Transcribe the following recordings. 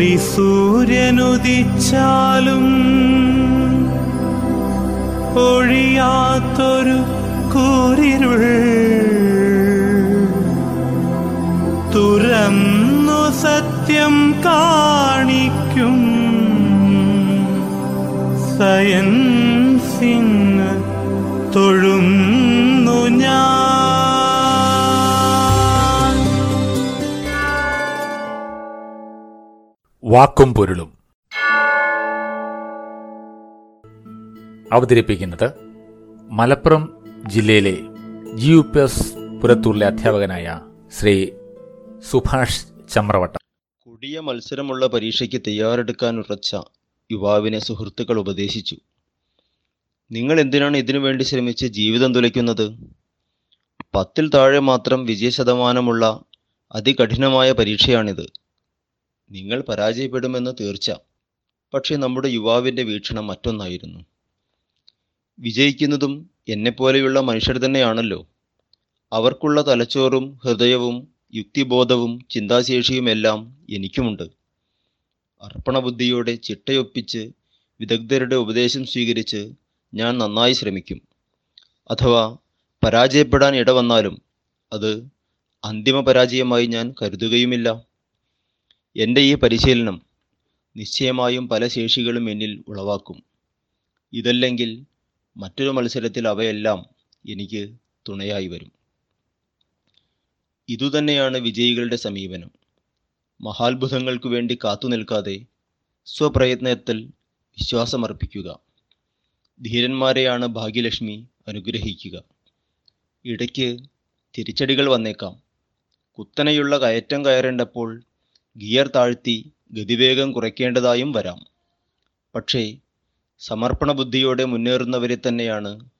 കോടി സൂര്യനുദിച്ചാലും ഒഴിയാത്തൊരു കൂരിരുൾ തുറന്നു സത്യം കാണിക്കും സയൻസിന് വാക്കും പൊരുളും. അവതരിപ്പിക്കുന്നത് മലപ്പുറം ജില്ലയിലെ ജി യു പി എസ് പുരത്തൂരിലെ അധ്യാപകനായ ശ്രീ സുഭാഷ് ചമ്രവട്ടം. കൊടിയ മത്സരമുള്ള പരീക്ഷയ്ക്ക് തയ്യാറെടുക്കാൻ ഉറച്ച യുവാവിനെ സുഹൃത്തുക്കൾ ഉപദേശിച്ചു. നിങ്ങൾ എന്തിനാണ് ഇതിനു വേണ്ടി ശ്രമിച്ച് ജീവിതം തുലയ്ക്കുന്നത്? പത്തിൽ താഴെ മാത്രം വിജയശതമാനമുള്ള അതികഠിനമായ പരീക്ഷയാണിത്. നിങ്ങൾ പരാജയപ്പെടുമെന്ന് തീർച്ച. പക്ഷേ നമ്മുടെ യുവാവിന്റെ വീക്ഷണം മറ്റൊന്നായിരുന്നു. വിജയിക്കുന്നതും എന്നെപ്പോലെയുള്ള മനുഷ്യർ തന്നെയാണല്ലോ. അവർക്കുള്ള തലച്ചോറും ഹൃദയവും യുക്തിബോധവും ചിന്താശേഷിയുമെല്ലാം എനിക്കുമുണ്ട്. അർപ്പണബുദ്ധിയോടെ ചിട്ടയൊപ്പിച്ച് വിദഗ്ധരുടെ ഉപദേശം സ്വീകരിച്ച് ഞാൻ നന്നായി ശ്രമിക്കും. അഥവാ പരാജയപ്പെടാൻ ഇടവന്നാലും അത് അന്തിമ പരാജയമായി ഞാൻ കരുതുകയുമില്ല. എന്റെ ഈ പരിശീലനം നിശ്ചയമായും പല ശേഷികളും എന്നിൽ ഉളവാക്കും. ഇതല്ലെങ്കിൽ മറ്റൊരു മത്സരത്തിൽ അവയെല്ലാം എനിക്ക് തുണയായി വരും. ഇതുതന്നെയാണ് വിജയികളുടെ സമീപനം. മഹാത്ഭുതങ്ങൾക്കു വേണ്ടി കാത്തു നിൽക്കാതെ സ്വപ്രയത്നത്തിൽ വിശ്വാസമർപ്പിക്കുക. ധീരന്മാരെയാണ് ഭാഗ്യലക്ഷ്മി അനുഗ്രഹിക്കുക. ഇടയ്ക്ക് തിരിച്ചടികൾ വന്നേക്കാം. കുത്തനെയുള്ള കയറ്റം കയറേണ്ടപ്പോൾ ഗിയർ താഴ്ത്തി ഗതിവേഗം കുറയ്ക്കേണ്ടതായും വരാം. പക്ഷേ സമർപ്പണ ബുദ്ധിയോടെ മുന്നേറുന്നവരെ തന്നെയാണ്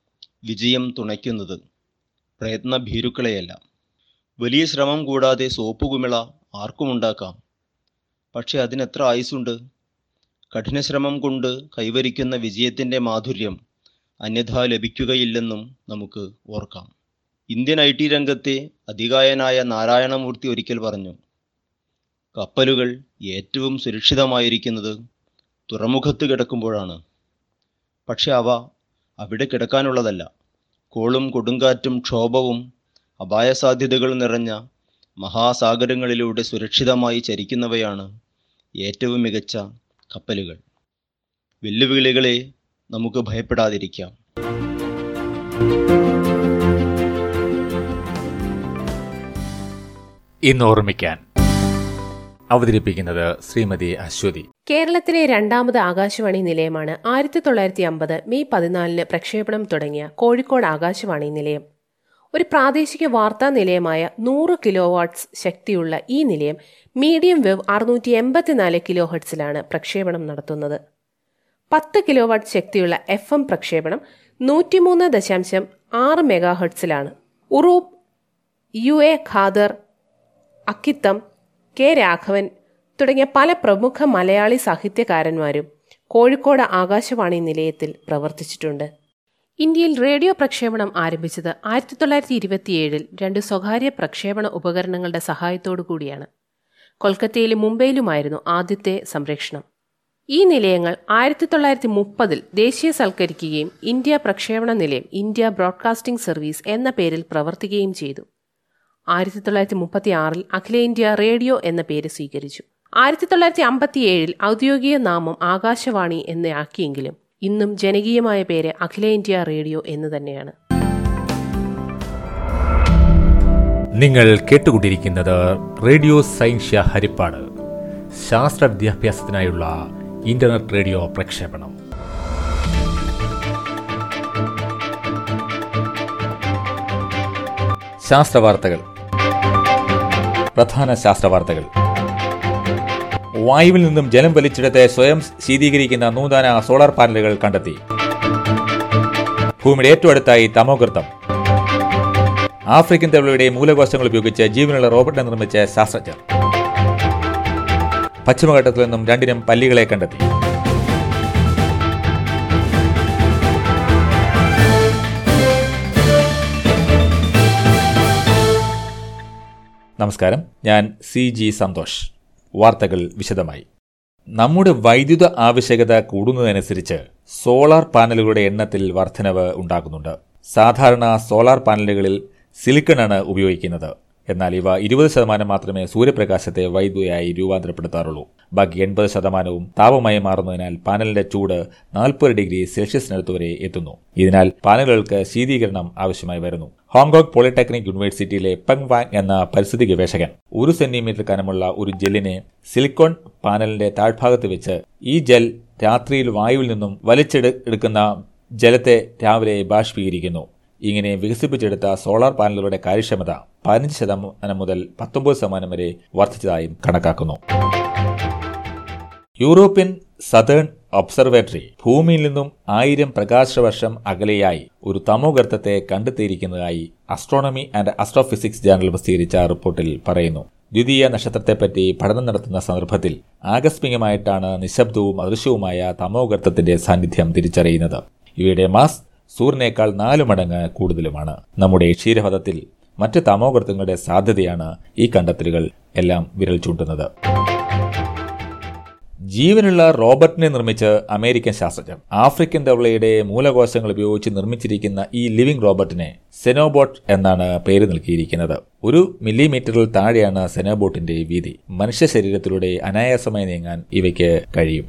വിജയം തുണയ്ക്കുന്നത്. പ്രയത്ന ഭീരുക്കളെയല്ല. വലിയ ശ്രമം കൂടാതെ സോപ്പ് കുമിള ആർക്കുമുണ്ടാക്കാം? പക്ഷെ അതിനെത്ര ആയുസുണ്ട് കഠിനശ്രമം കൊണ്ട് കൈവരിക്കുന്ന വിജയത്തിന്റെ മാധുര്യം അന്യഥാ ലഭിക്കുകയില്ലെന്നും നമുക്ക് ഓർക്കാം. ഇന്ത്യൻ ഐ ടി രംഗത്തെ അധികായനായ നാരായണമൂർത്തി ഒരിക്കൽ പറഞ്ഞു കപ്പലുകൾ ഏറ്റവും സുരക്ഷിതമായിരിക്കുന്നത് തുറമുഖത്ത് കിടക്കുമ്പോഴാണ്. പക്ഷെ അവ അവിടെ കിടക്കാനുള്ളതല്ല. കോളും കൊടുങ്കാറ്റും ക്ഷോഭവും അപായസാധ്യതകൾ നിറഞ്ഞ മഹാസാഗരങ്ങളിലൂടെ സുരക്ഷിതമായി ചരിക്കുന്നവയാണ് ഏറ്റവും മികച്ച കപ്പലുകൾ. വെല്ലുവിളികളെ നമുക്ക് ഭയപ്പെടാതിരിക്കാം. ഇന്ന് ഓർമ്മിക്കാൻ അവതരിപ്പിക്കുന്നത് ശ്രീമതി അശ്വതി. കേരളത്തിലെ രണ്ടാമത് ആകാശവാണി നിലയമാണ് ആയിരത്തി തൊള്ളായിരത്തി അമ്പത് മെയ് പതിനാലിന് പ്രക്ഷേപണം തുടങ്ങിയ കോഴിക്കോട് ആകാശവാണി നിലയം. ഒരു പ്രാദേശിക വാർത്താ നിലയമായ നൂറ് കിലോ വാട്ട്സ് ശക്തിയുള്ള ഈ നിലയം മീഡിയം വെവ് അറുന്നൂറ്റി എൺപത്തിനാല് കിലോ ഹെഡ്സിലാണ് പ്രക്ഷേപണം നടത്തുന്നത്. പത്ത് കിലോ വാട്ട് ശക്തിയുള്ള എഫ് എം പ്രക്ഷേപണം നൂറ്റിമൂന്ന് ദശാംശം ആറ് mega ഹെഡ്സിലാണ് Uroob U A Khader Akkitham K Raghavan തുടങ്ങിയ പല പ്രമുഖ മലയാളി സാഹിത്യകാരന്മാരും കോഴിക്കോട് ആകാശവാണി നിലയത്തിൽ പ്രവർത്തിച്ചിട്ടുണ്ട്. ഇന്ത്യയിൽ റേഡിയോ പ്രക്ഷേപണം ആരംഭിച്ചത് ആയിരത്തി തൊള്ളായിരത്തി ഇരുപത്തിയേഴിൽ രണ്ട് സ്വകാര്യ പ്രക്ഷേപണ ഉപകരണങ്ങളുടെ സഹായത്തോടു കൂടിയാണ്. കൊൽക്കത്തയിലും മുംബൈയിലുമായിരുന്നു ആദ്യത്തെ സംരക്ഷണം. ഈ നിലയങ്ങൾ ആയിരത്തി തൊള്ളായിരത്തി മുപ്പതിൽ ദേശീയ സൽക്കരിക്കുകയും ഇന്ത്യ പ്രക്ഷേപണ നിലയം ഇന്ത്യ ബ്രോഡ്കാസ്റ്റിംഗ് സർവീസ് എന്ന പേരിൽ പ്രവർത്തിക്കുകയും ചെയ്തു. ആയിരത്തി തൊള്ളായിരത്തി മുപ്പത്തി ആറിൽ അഖിലേന്ത്യ റേഡിയോ എന്ന പേര് സ്വീകരിച്ചു. ആയിരത്തി തൊള്ളായിരത്തി അമ്പത്തിയേഴിൽ ഔദ്യോഗിക നാമം ആകാശവാണി എന്ന് ആക്കിയെങ്കിലും ഇന്നും ജനകീയമായ പേര് അഖിലേന്ത്യ റേഡിയോ എന്ന് തന്നെയാണ്. നിങ്ങൾ കേട്ടുകൊണ്ടിരിക്കുന്നത് റേഡിയോ സയൻഷ്യ ഹരിപ്പാട്. ശാസ്ത്ര വിദ്യാഭ്യാസത്തിനായുള്ള ഇന്റർനെറ്റ് റേഡിയോ പ്രക്ഷേപണം. ശാസ്ത്രവാർത്തകൾ. പ്രധാന ശാസ്ത്രവാർത്തകൾ. വായുവിൽ നിന്നും ജലം വലിച്ചെടുത്ത് സ്വയം ശീതീകരിക്കുന്ന നൂതന സോളാർ പാനലുകൾ കണ്ടെത്തി. ഭൂമിയുടെ ഏറ്റവും അടുത്തായി തമോകൃത്തം ആഫ്രിക്കൻ തവളയുടെ മൂലകോശങ്ങൾ ഉപയോഗിച്ച് ജീവനുള്ള റോബോട്ടിനെ നിർമ്മിച്ച ശാസ്ത്രജ്ഞർ. പശ്ചിമഘട്ടത്തിൽ നിന്നും രണ്ടിനും പല്ലികളെ കണ്ടെത്തി. നമസ്കാരം. ഞാൻ സി ജി സന്തോഷ്. വാർത്തകൾ വിശദമായി. നമ്മുടെ വൈദ്യുത ആവശ്യകത കൂടുന്നതനുസരിച്ച് സോളാർ പാനലുകളുടെ എണ്ണത്തിൽ വർധനവ് ഉണ്ടാകുന്നുണ്ട്. സാധാരണ സോളാർ പാനലുകളിൽ സിലിക്കണാണ് ഉപയോഗിക്കുന്നത്. എന്നാൽ ഇവ ഇരുപത് ശതമാനം മാത്രമേ സൂര്യപ്രകാശത്തെ വൈദ്യുതിയായി രൂപാന്തരപ്പെടുത്താറുള്ളൂ. ബാക്കി എൺപത് ശതമാനവും താപമായി മാറുന്നതിനാൽ പാനലിന്റെ ചൂട് നാൽപ്പത് ഡിഗ്രി സെൽഷ്യസിനടുത്തുവരെ എത്തുന്നു. ഇതിനാൽ പാനലുകൾക്ക് ശീതീകരണം ആവശ്യമായി വരുന്നു. ഹോങ്കോങ് പോളിടെക്നിക് യൂണിവേഴ്സിറ്റിയിലെ പെങ് വാങ് എന്ന പരിസ്ഥിതി ഗവേഷകൻ. ഒരു സെന്റിമീറ്റർ കനമുള്ള ഒരു ജെല്ലിനെ സിലിക്കോൺ പാനലിന്റെ താഴ്ഭാഗത്ത് വെച്ച് ഈ ജെൽ രാത്രിയിൽ വായുവിൽ നിന്നും വലിച്ചെടുക്കുന്ന ജലത്തെ രാവിലെ ബാഷ്പീകരിക്കുന്നു. ഇങ്ങനെ വികസിപ്പിച്ചെടുത്ത സോളാർ പാനലുകളുടെ കാര്യക്ഷമത പതിനഞ്ച് ശതമാനം മുതൽ പത്തൊമ്പത് ശതമാനം വരെ വർദ്ധിച്ചതായും കണക്കാക്കുന്നു. യൂറോപ്യൻ സതേൺ ഒബ്സർവേറ്ററി ഭൂമിയിൽ നിന്നും ആയിരം പ്രകാശവർഷം അകലെയായി ഒരു തമോഗർത്തത്തെ കണ്ടെത്തിയിരിക്കുന്നതായി അസ്ട്രോണമി ആൻഡ് അസ്ട്രോഫിസിക്സ് ജേണൽ പ്രസിദ്ധീകരിച്ച റിപ്പോർട്ടിൽ പറയുന്നു. ദ്വിതീയ നക്ഷത്രത്തെപ്പറ്റി പഠനം നടത്തുന്ന സന്ദർഭത്തിൽ ആകസ്മികമായിട്ടാണ് നിശബ്ദവും അദൃശ്യവുമായ തമോഗർത്തത്തിന്റെ സാന്നിധ്യം തിരിച്ചറിയുന്നത്. ഇവയുടെ മാസ് സൂര്യനേക്കാൾ നാലു മടങ്ങ് കൂടുതലുമാണ്. നമ്മുടെ ക്ഷീരപഥത്തിൽ മറ്റ് തമോഗർത്തങ്ങളുടെ സാധ്യതയാണ് ഈ കണ്ടെത്തലുകൾ എല്ലാം വിരൽ ചൂണ്ടുന്നത്. ജീവനുള്ള റോബർട്ടിനെ നിർമ്മിച്ച് അമേരിക്കൻ ശാസ്ത്രജ്ഞർ ആഫ്രിക്കൻ തവളയുടെ മൂലകോശങ്ങൾ ഉപയോഗിച്ച് നിർമ്മിച്ചിരിക്കുന്ന ഈ ലിവിംഗ് റോബർട്ടിനെ സെനോബോട്ട് എന്നാണ് പേര് നൽകിയിരിക്കുന്നത്. ഒരു മില്ലിമീറ്ററിൽ താഴെയാണ് സെനോബോട്ടിന്റെ വീതി. മനുഷ്യ ശരീരത്തിലൂടെ അനായാസമായി നീങ്ങാൻ ഇവയ്ക്ക് കഴിയും.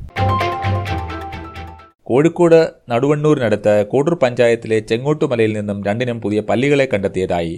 കോഴിക്കോട് നടുവണ്ണൂരിനടുത്ത് കോട്ടൂർ പഞ്ചായത്തിലെ ചെങ്ങോട്ടുമലയിൽ നിന്നും രണ്ടിനും പുതിയ പല്ലികളെ കണ്ടെത്തിയതായി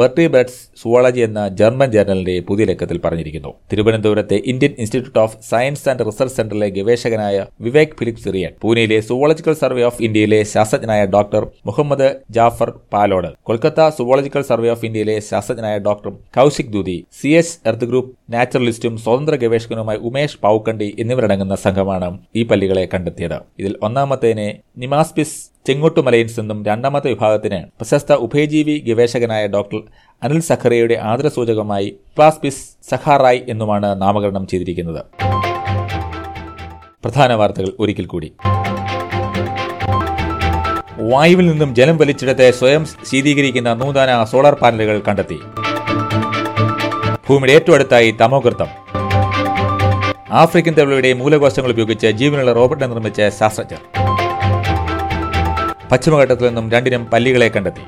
വെർട്ടിബേർഡ്സ് സുവോളജി എന്ന ജർമ്മൻ ജേർണലിന്റെ പുതിയ ലക്കത്തിൽ പറഞ്ഞിരിക്കുന്നു. തിരുവനന്തപുരത്തെ Indian institute of science and research സെന്ററിലെ ഗവേഷകനായ വിവേക് ഫിലിപ്പ് സിറിയൻ പൂനെയിലെ സുവോളജിക്കൽ സർവേ ഓഫ് ഇന്ത്യയിലെ ശാസ്ത്രജ്ഞനായ doctor Muhammad Jafar Palot Kolkata zoological survey of ഇന്ത്യയിലെ ശാസ്ത്രജ്ഞനായ doctor Kaushik Deuti C S earth group നാച്ചുറലിസ്റ്റും സ്വതന്ത്ര ഗവേഷകനുമായ ഉമേഷ് പാവുക്കണ്ടി എന്നിവരടങ്ങുന്ന സംഘമാണ് ഈ പല്ലികളെ കണ്ടെത്തിയത്. ഇതിൽ ഒന്നാമത്തേനെ നിമാസ്പിസ് ചെങ്ങോട്ടുമലയിൻസ് നിന്നും രണ്ടാമത്തെ വിഭാഗത്തിന് പ്രശസ്ത ഉഭയജീവി ഗവേഷകനായ ഡോക്ടർ അനിൽ സഖറിയയുടെ ആദരസൂചകമായി പ്ലാസ്പിസ് സഖാറായ് എന്നുമാണ് നാമകരണം ചെയ്തിരിക്കുന്നത്. പ്രധാന വാർത്തകൾ ഒരിക്കൽ കൂടി. വായുവിൽ നിന്നും ജലം വലിച്ചെടുത്ത് സ്വയം ശീതീകരിക്കുന്ന നൂതന സോളാർ പാനലുകൾ കണ്ടെത്തി. ഭൂമിയുടെ ഏറ്റവും അടുത്തായി തമോകൃത്തം ആഫ്രിക്കൻ തവളയുടെ മൂലകോശങ്ങൾ ഉപയോഗിച്ച് ജീവനുള്ള റോബോട്ടിനെ നിർമ്മിച്ച ശാസ്ത്രജ്ഞർ. പശ്ചിമഘട്ടത്തിൽ നിന്നും രണ്ടിനും പല്ലികളെ കണ്ടെത്തി.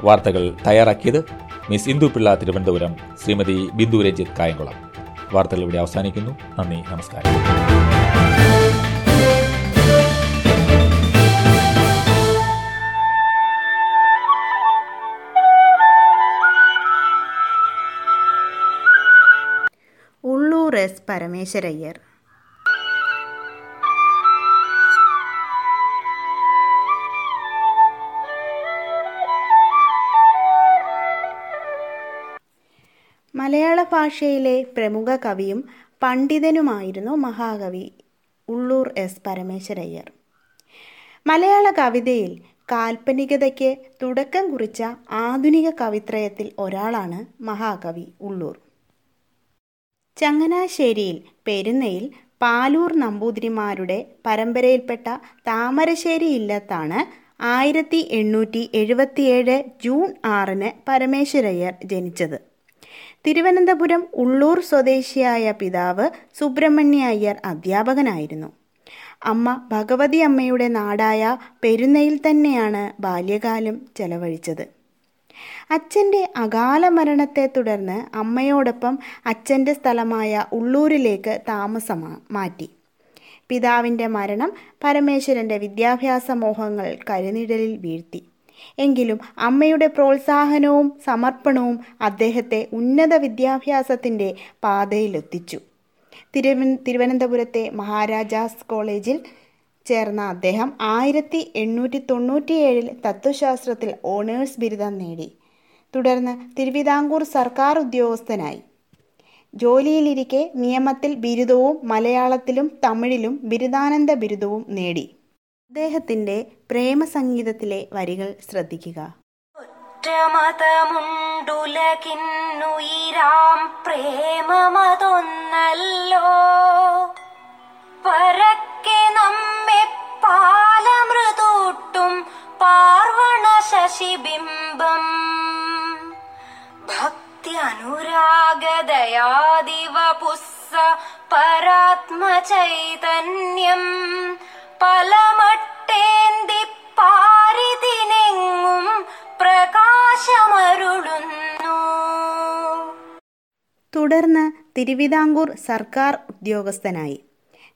വാർത്തകൾ തയ്യാറാക്കിയത് മിസ് ഇന്ദു പിള്ള തിരുവനന്തപുരം ശ്രീമതി ബിന്ദു രഞ്ജിത്ത് കായംകുളം. വാർത്തകൾ ഇവിടെ അവസാനിക്കുന്നു. നന്ദി നമസ്കാരം. എസ് പരമേശ്വരയ്യർ. ഭാഷയിലെ പ്രമുഖ കവിയും പണ്ഡിതനുമായിരുന്നു മഹാകവി ഉള്ളൂർ എസ് പരമേശ്വരയ്യർ. മലയാള കവിതയിൽ കാൽപ്പനികതയ്ക്ക് തുടക്കം കുറിച്ച ആധുനിക കവിത്രയത്തിൽ ഒരാളാണ് മഹാകവി ഉള്ളൂർ. ചങ്ങനാശ്ശേരിയിൽ പെരുന്നയിൽ പാലൂർ നമ്പൂതിരിമാരുടെ പരമ്പരയിൽപ്പെട്ട താമരശ്ശേരി ഇല്ലത്താണ് ആയിരത്തി എണ്ണൂറ്റി എഴുപത്തിയേഴ് ജൂൺ ആറിന് പരമേശ്വരയ്യർ ജനിച്ചത്. തിരുവനന്തപുരം ഉള്ളൂർ സ്വദേശിയായ പിതാവ് സുബ്രഹ്മണ്യ അയ്യർ അധ്യാപകനായിരുന്നു. അമ്മ ഭഗവതി അമ്മയുടെ നാടായ പെരുന്നയിൽ തന്നെയാണ് ബാല്യകാലം ചെലവഴിച്ചത്. അച്ഛന്റെ അകാല മരണത്തെ തുടർന്ന് അമ്മയോടൊപ്പം അച്ഛന്റെ സ്ഥലമായ ഉള്ളൂരിലേക്ക് താമസം മാറ്റി. പിതാവിന്റെ മരണം പരമേശ്വരന്റെ വിദ്യാഭ്യാസ മോഹങ്ങൾ കരുനിഴലിൽ വീഴ്ത്തി. എങ്കിലും അമ്മയുടെ പ്രോത്സാഹനവും സമർപ്പണവും അദ്ദേഹത്തെ ഉന്നത വിദ്യാഭ്യാസത്തിന്റെ പാതയിലെത്തിച്ചു. തിരുവ തിരുവനന്തപുരത്തെ മഹാരാജാസ് കോളേജിൽ ചേർന്ന അദ്ദേഹം ആയിരത്തി എണ്ണൂറ്റി തൊണ്ണൂറ്റിയേഴിൽ തത്വശാസ്ത്രത്തിൽ ഓണേഴ്സ് ബിരുദം നേടി. തുടർന്ന് തിരുവിതാംകൂർ സർക്കാർ ഉദ്യോഗസ്ഥനായി. ജോലിയിലിരിക്കെ നിയമത്തിൽ ബിരുദവും മലയാളത്തിലും തമിഴിലും ബിരുദാനന്ദ ബിരുദവും നേടി. അദ്ദേഹത്തിന്റെ പ്രേമസംഗീതത്തിലെ വരികൾ ശ്രദ്ധിക്കുക. ഒറ്റമതമുണ്ടുലകിന്നുയിരാം പ്രേമമതൊന്നല്ലോ. പരക്കെ നമ്മെ പാലമൃതൂട്ടും പാർവണ ശശിബിംബം ഭക്തി അനുരാഗദയാദിവ പുസ്സ പരാത്മചൈതന്യം. പലമട്ടേന്തി പ്രകാശമരുളുന്നു. തുടർന്ന് തിരുവിതാംകൂർ സർക്കാർ ഉദ്യോഗസ്ഥനായി.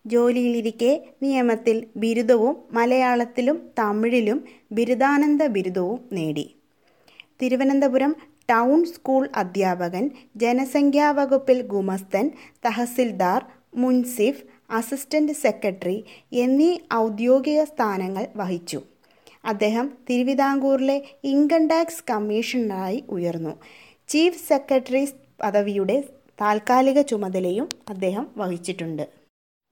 ജോലിയിലിരിക്കെ നിയമത്തിൽ ബിരുദവും മലയാളത്തിലും തമിഴിലും ബിരുദാനന്ദ ബിരുദവും നേടി. തിരുവനന്തപുരം ടൗൺ സ്കൂൾ അധ്യാപകൻ ജനസംഖ്യാ വകുപ്പിൽ ഗുമസ്തൻ തഹസിൽദാർ മുൻസിഫ് അസിസ്റ്റന്റ് സെക്രട്ടറി എന്നീ ഔദ്യോഗിക സ്ഥാനങ്ങൾ വഹിച്ചു. അദ്ദേഹം തിരുവിതാംകൂറിലെ ഇൻകം ടാക്സ് കമ്മീഷണറായി ഉയർന്നു. ചീഫ് സെക്രട്ടറി പദവിയുടെ താൽക്കാലിക ചുമതലയും അദ്ദേഹം വഹിച്ചിട്ടുണ്ട്.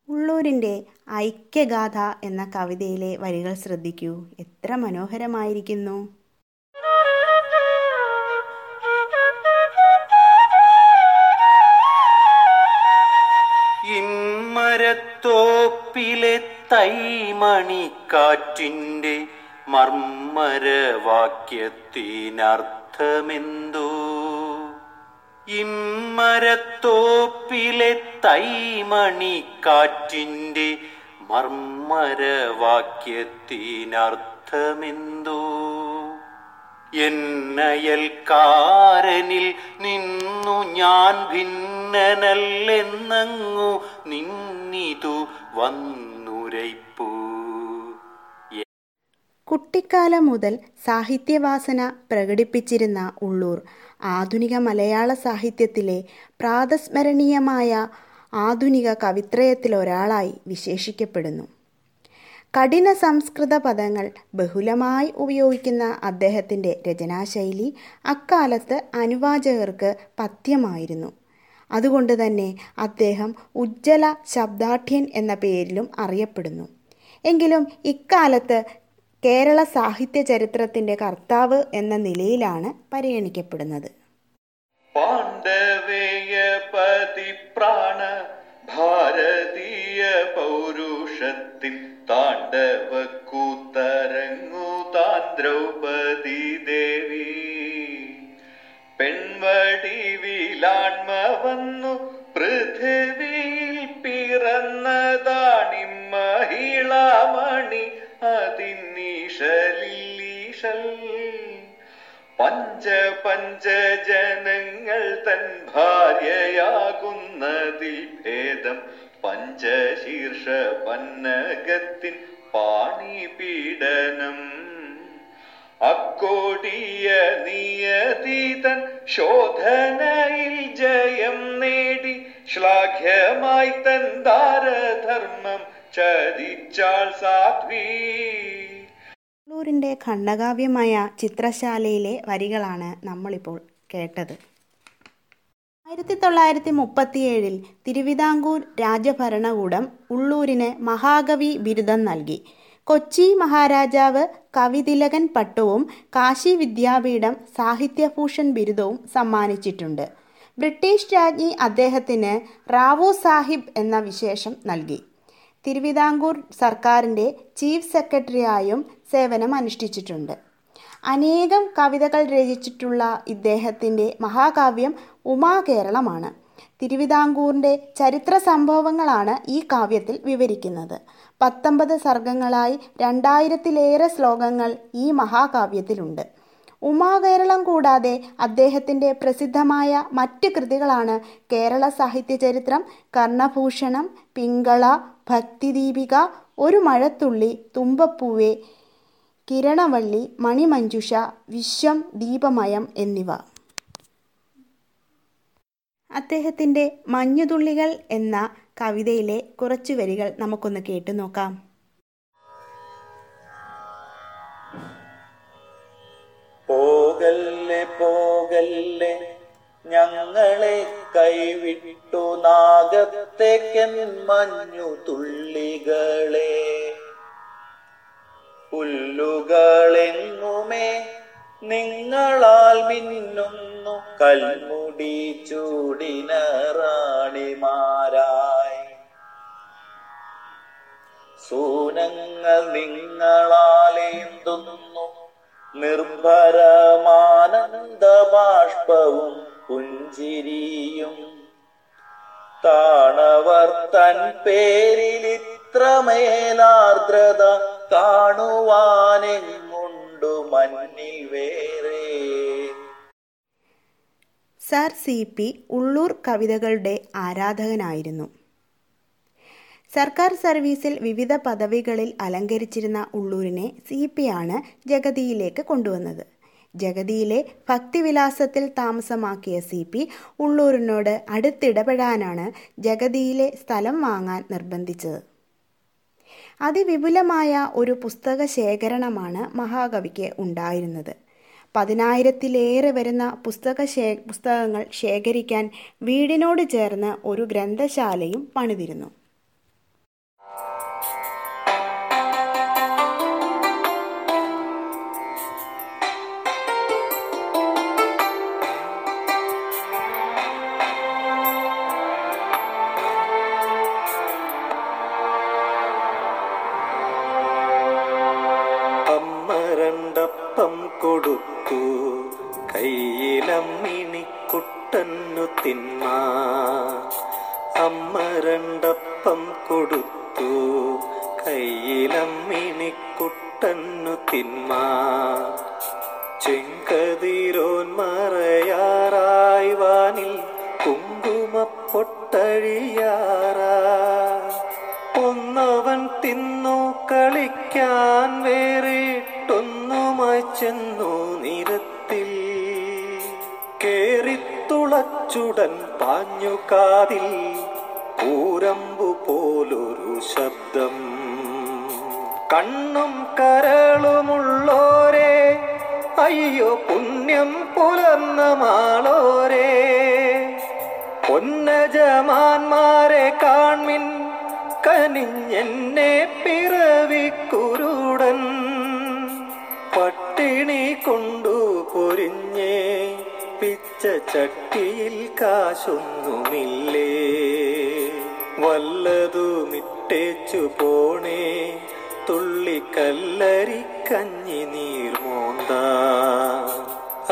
ഉള്ളൂരിന്റെ ഐക്യഗാഥ എന്ന കവിതയിലെ വരികൾ ശ്രദ്ധിക്കൂ. എത്ര മനോഹരമായിരിക്കുന്നു. ഇമ്മരത്തോപ്പിലെ തൈമണിക്കാറ്റിന്റെ മർമ്മരവാക്യത്തിനർത്ഥമെന്തോ? ഇമ്മരത്തോപ്പിലെ തൈമണി കാറ്റിന്റെ മർമ്മരവാക്യത്തിനർത്ഥമെന്തോ? എന്നയൽക്കാരനിൽ നിന്നു ഞാൻ ഭിന്നനല്ലെന്നങ്ങു നിന്നിതു വന്നുരൈപ്പൂ കുട്ടിക്കാലം മുതൽ സാഹിത്യവാസന പ്രകടിപ്പിച്ചിരുന്ന ഉള്ളൂർ ആധുനിക മലയാള സാഹിത്യത്തിലെ പ്രാതസ്മരണീയമായ ആധുനിക കവിത്രയത്തിലൊരാളായി വിശേഷിക്കപ്പെടുന്നു. കഠിന സംസ്കൃത പദങ്ങൾ ബഹുലമായി ഉപയോഗിക്കുന്ന അദ്ദേഹത്തിന്റെ രചനാശൈലി അക്കാലത്ത് അനുവാചകർക്ക് പഥ്യമായിരുന്നു. അതുകൊണ്ട് തന്നെ അദ്ദേഹം ഉജ്ജ്വല ശബ്ദാഠ്യൻ എന്ന പേരിലും അറിയപ്പെടുന്നു. എങ്കിലും ഇക്കാലത്ത് കേരള സാഹിത്യ ചരിത്രത്തിന്റെ കർത്താവ് എന്ന നിലയിലാണ് പരിഗണിക്കപ്പെടുന്നത്. പാണ്ഡവേയ പതിപ്രാണ ഭാരതീയ പൗരുഷത്തിൻ താണ്ഡവ കൂത്തരങ്ങു താൻ ദ്രൗപദി ദേവി. പെൺവടിവിലാൺമ വന്നു പൃഥിവിയിൽ പിറന്നതാണി മഹിളാമണി അതിനീഷലില്ലീഷൽ പഞ്ച പഞ്ച ജനങ്ങൾ തൻ ഭാര്യയാകുന്നതിൽ ഭേദം പഞ്ചശീർഷ പന്നകത്തിൻ പാണിപീഡനം. അക്കോടിയ നിയതീതൻ ശോധനയിൽ ജയം നേടി ശ്ലാഘ്യമായി തൻ ദാരധർമ്മം ചരിച്ചാൾ സാധ്വീ. ഖണ്ഡകാവ്യമായ ചിത്രശാലയിലെ വരികളാണ് നമ്മളിപ്പോൾ കേട്ടത്. ആയിരത്തി തൊള്ളായിരത്തി മുപ്പത്തിയേഴിൽ തിരുവിതാംകൂർ രാജഭരണകൂടം ഉള്ളൂരിന് മഹാകവി ബിരുദം നൽകി. കൊച്ചി മഹാരാജാവ് കവിതിലകൻ പട്ടവും കാശി വിദ്യാപീഠം സാഹിത്യഭൂഷൺ ബിരുദവും സമ്മാനിച്ചിട്ടുണ്ട്. ബ്രിട്ടീഷ് രാജ്ഞി അദ്ദേഹത്തിന് റാവു സാഹിബ് എന്ന വിശേഷം നൽകി. തിരുവിതാംകൂർ സർക്കാരിന്റെ ചീഫ് സെക്രട്ടറിയായും സേവനം അനുഷ്ഠിച്ചിട്ടുണ്ട് അനേകം കവിതകൾ രചിച്ചിട്ടുള്ള ഇദ്ദേഹത്തിന്റെ മഹാകാവ്യം ഉമാകേരളമാണ്. തിരുവിതാംകൂറിന്റെ ചരിത്ര സംഭവങ്ങളാണ് ഈ കാവ്യത്തിൽ വിവരിക്കുന്നത്. പത്തൊമ്പത് സർഗങ്ങളായി രണ്ടായിരത്തിലേറെ ശ്ലോകങ്ങൾ ഈ മഹാകാവ്യത്തിലുണ്ട്. ഉമാകേരളം കൂടാതെ അദ്ദേഹത്തിന്റെ പ്രസിദ്ധമായ മറ്റ് കൃതികളാണ് കേരള സാഹിത്യ ചരിത്രം കർണഭൂഷണം പിങ്കള ഭക്തിദീപിക ഒരു മഴത്തുള്ളി തുമ്പപ്പൂവേ കിരണവള്ളി മണിമഞ്ജുഷ വിശ്വം ദീപമയം എന്നിവ. അദ്ദേഹത്തിന്റെ മഞ്ഞുതുള്ളികൾ എന്ന കവിതയിലെ കുറച്ചു വരികൾ നമുക്കൊന്ന് കേട്ടു നോക്കാം. പോകല്ലേ പോകല്ലേ ഞങ്ങളെ കൈവിട്ടു നാഗത്തേക്കൻ മഞ്ഞു പുല്ലുകളെങ്ങുമേ നിങ്ങളാൽ മിന്നുന്നു കൽമുടി ചൂടിന റാണിമാരായി സൂനങ്ങൾ നിങ്ങളാലേന്തുന്നു നിർഭരമാനന്ദ ബാഷ്പവും പുഞ്ചിരിയും. താണവർ തൻ പേരിൽ ഇത്രമേലാർദ്രത കാണുവാനെങ്ങുണ്ടു മഞ്ഞിൽ വേറെ. Sir C. പി. ഉള്ളൂർ കവിതകളുടെ ആരാധകനായിരുന്നു. സർക്കാർ സർവീസിൽ വിവിധ പദവികളിൽ അലങ്കരിച്ചിരുന്ന ഉള്ളൂരിനെ സി. പി. ആണ് ജഗതിയിലേക്ക് കൊണ്ടുവന്നത്. ജഗതിയിലെ ഭക്തിവിലാസത്തിൽ താമസമാക്കിയ സി. പി. ഉള്ളൂരിനോട് അടുത്തിടപെടാനാണ് ജഗതിയിലെ സ്ഥലം വാങ്ങാൻ നിർബന്ധിച്ചത്. അതിവിപുലമായ ഒരു പുസ്തക ശേഖരണമാണ് മഹാകവിക്ക് ഉണ്ടായിരുന്നത്. പതിനായിരത്തിലേറെ വരുന്ന പുസ്തക ശേ പുസ്തകങ്ങൾ ശേഖരിക്കാൻ വീടിനോട് ചേർന്ന് ഒരു ഗ്രന്ഥശാലയും പണിതിരുന്നു. കാശൊന്നുമില്ലേ വല്ലതുമിട്ടേച്ചു പോണേ. തുള്ളിക്കല്ലരി കഞ്ഞി നീർമോന്ത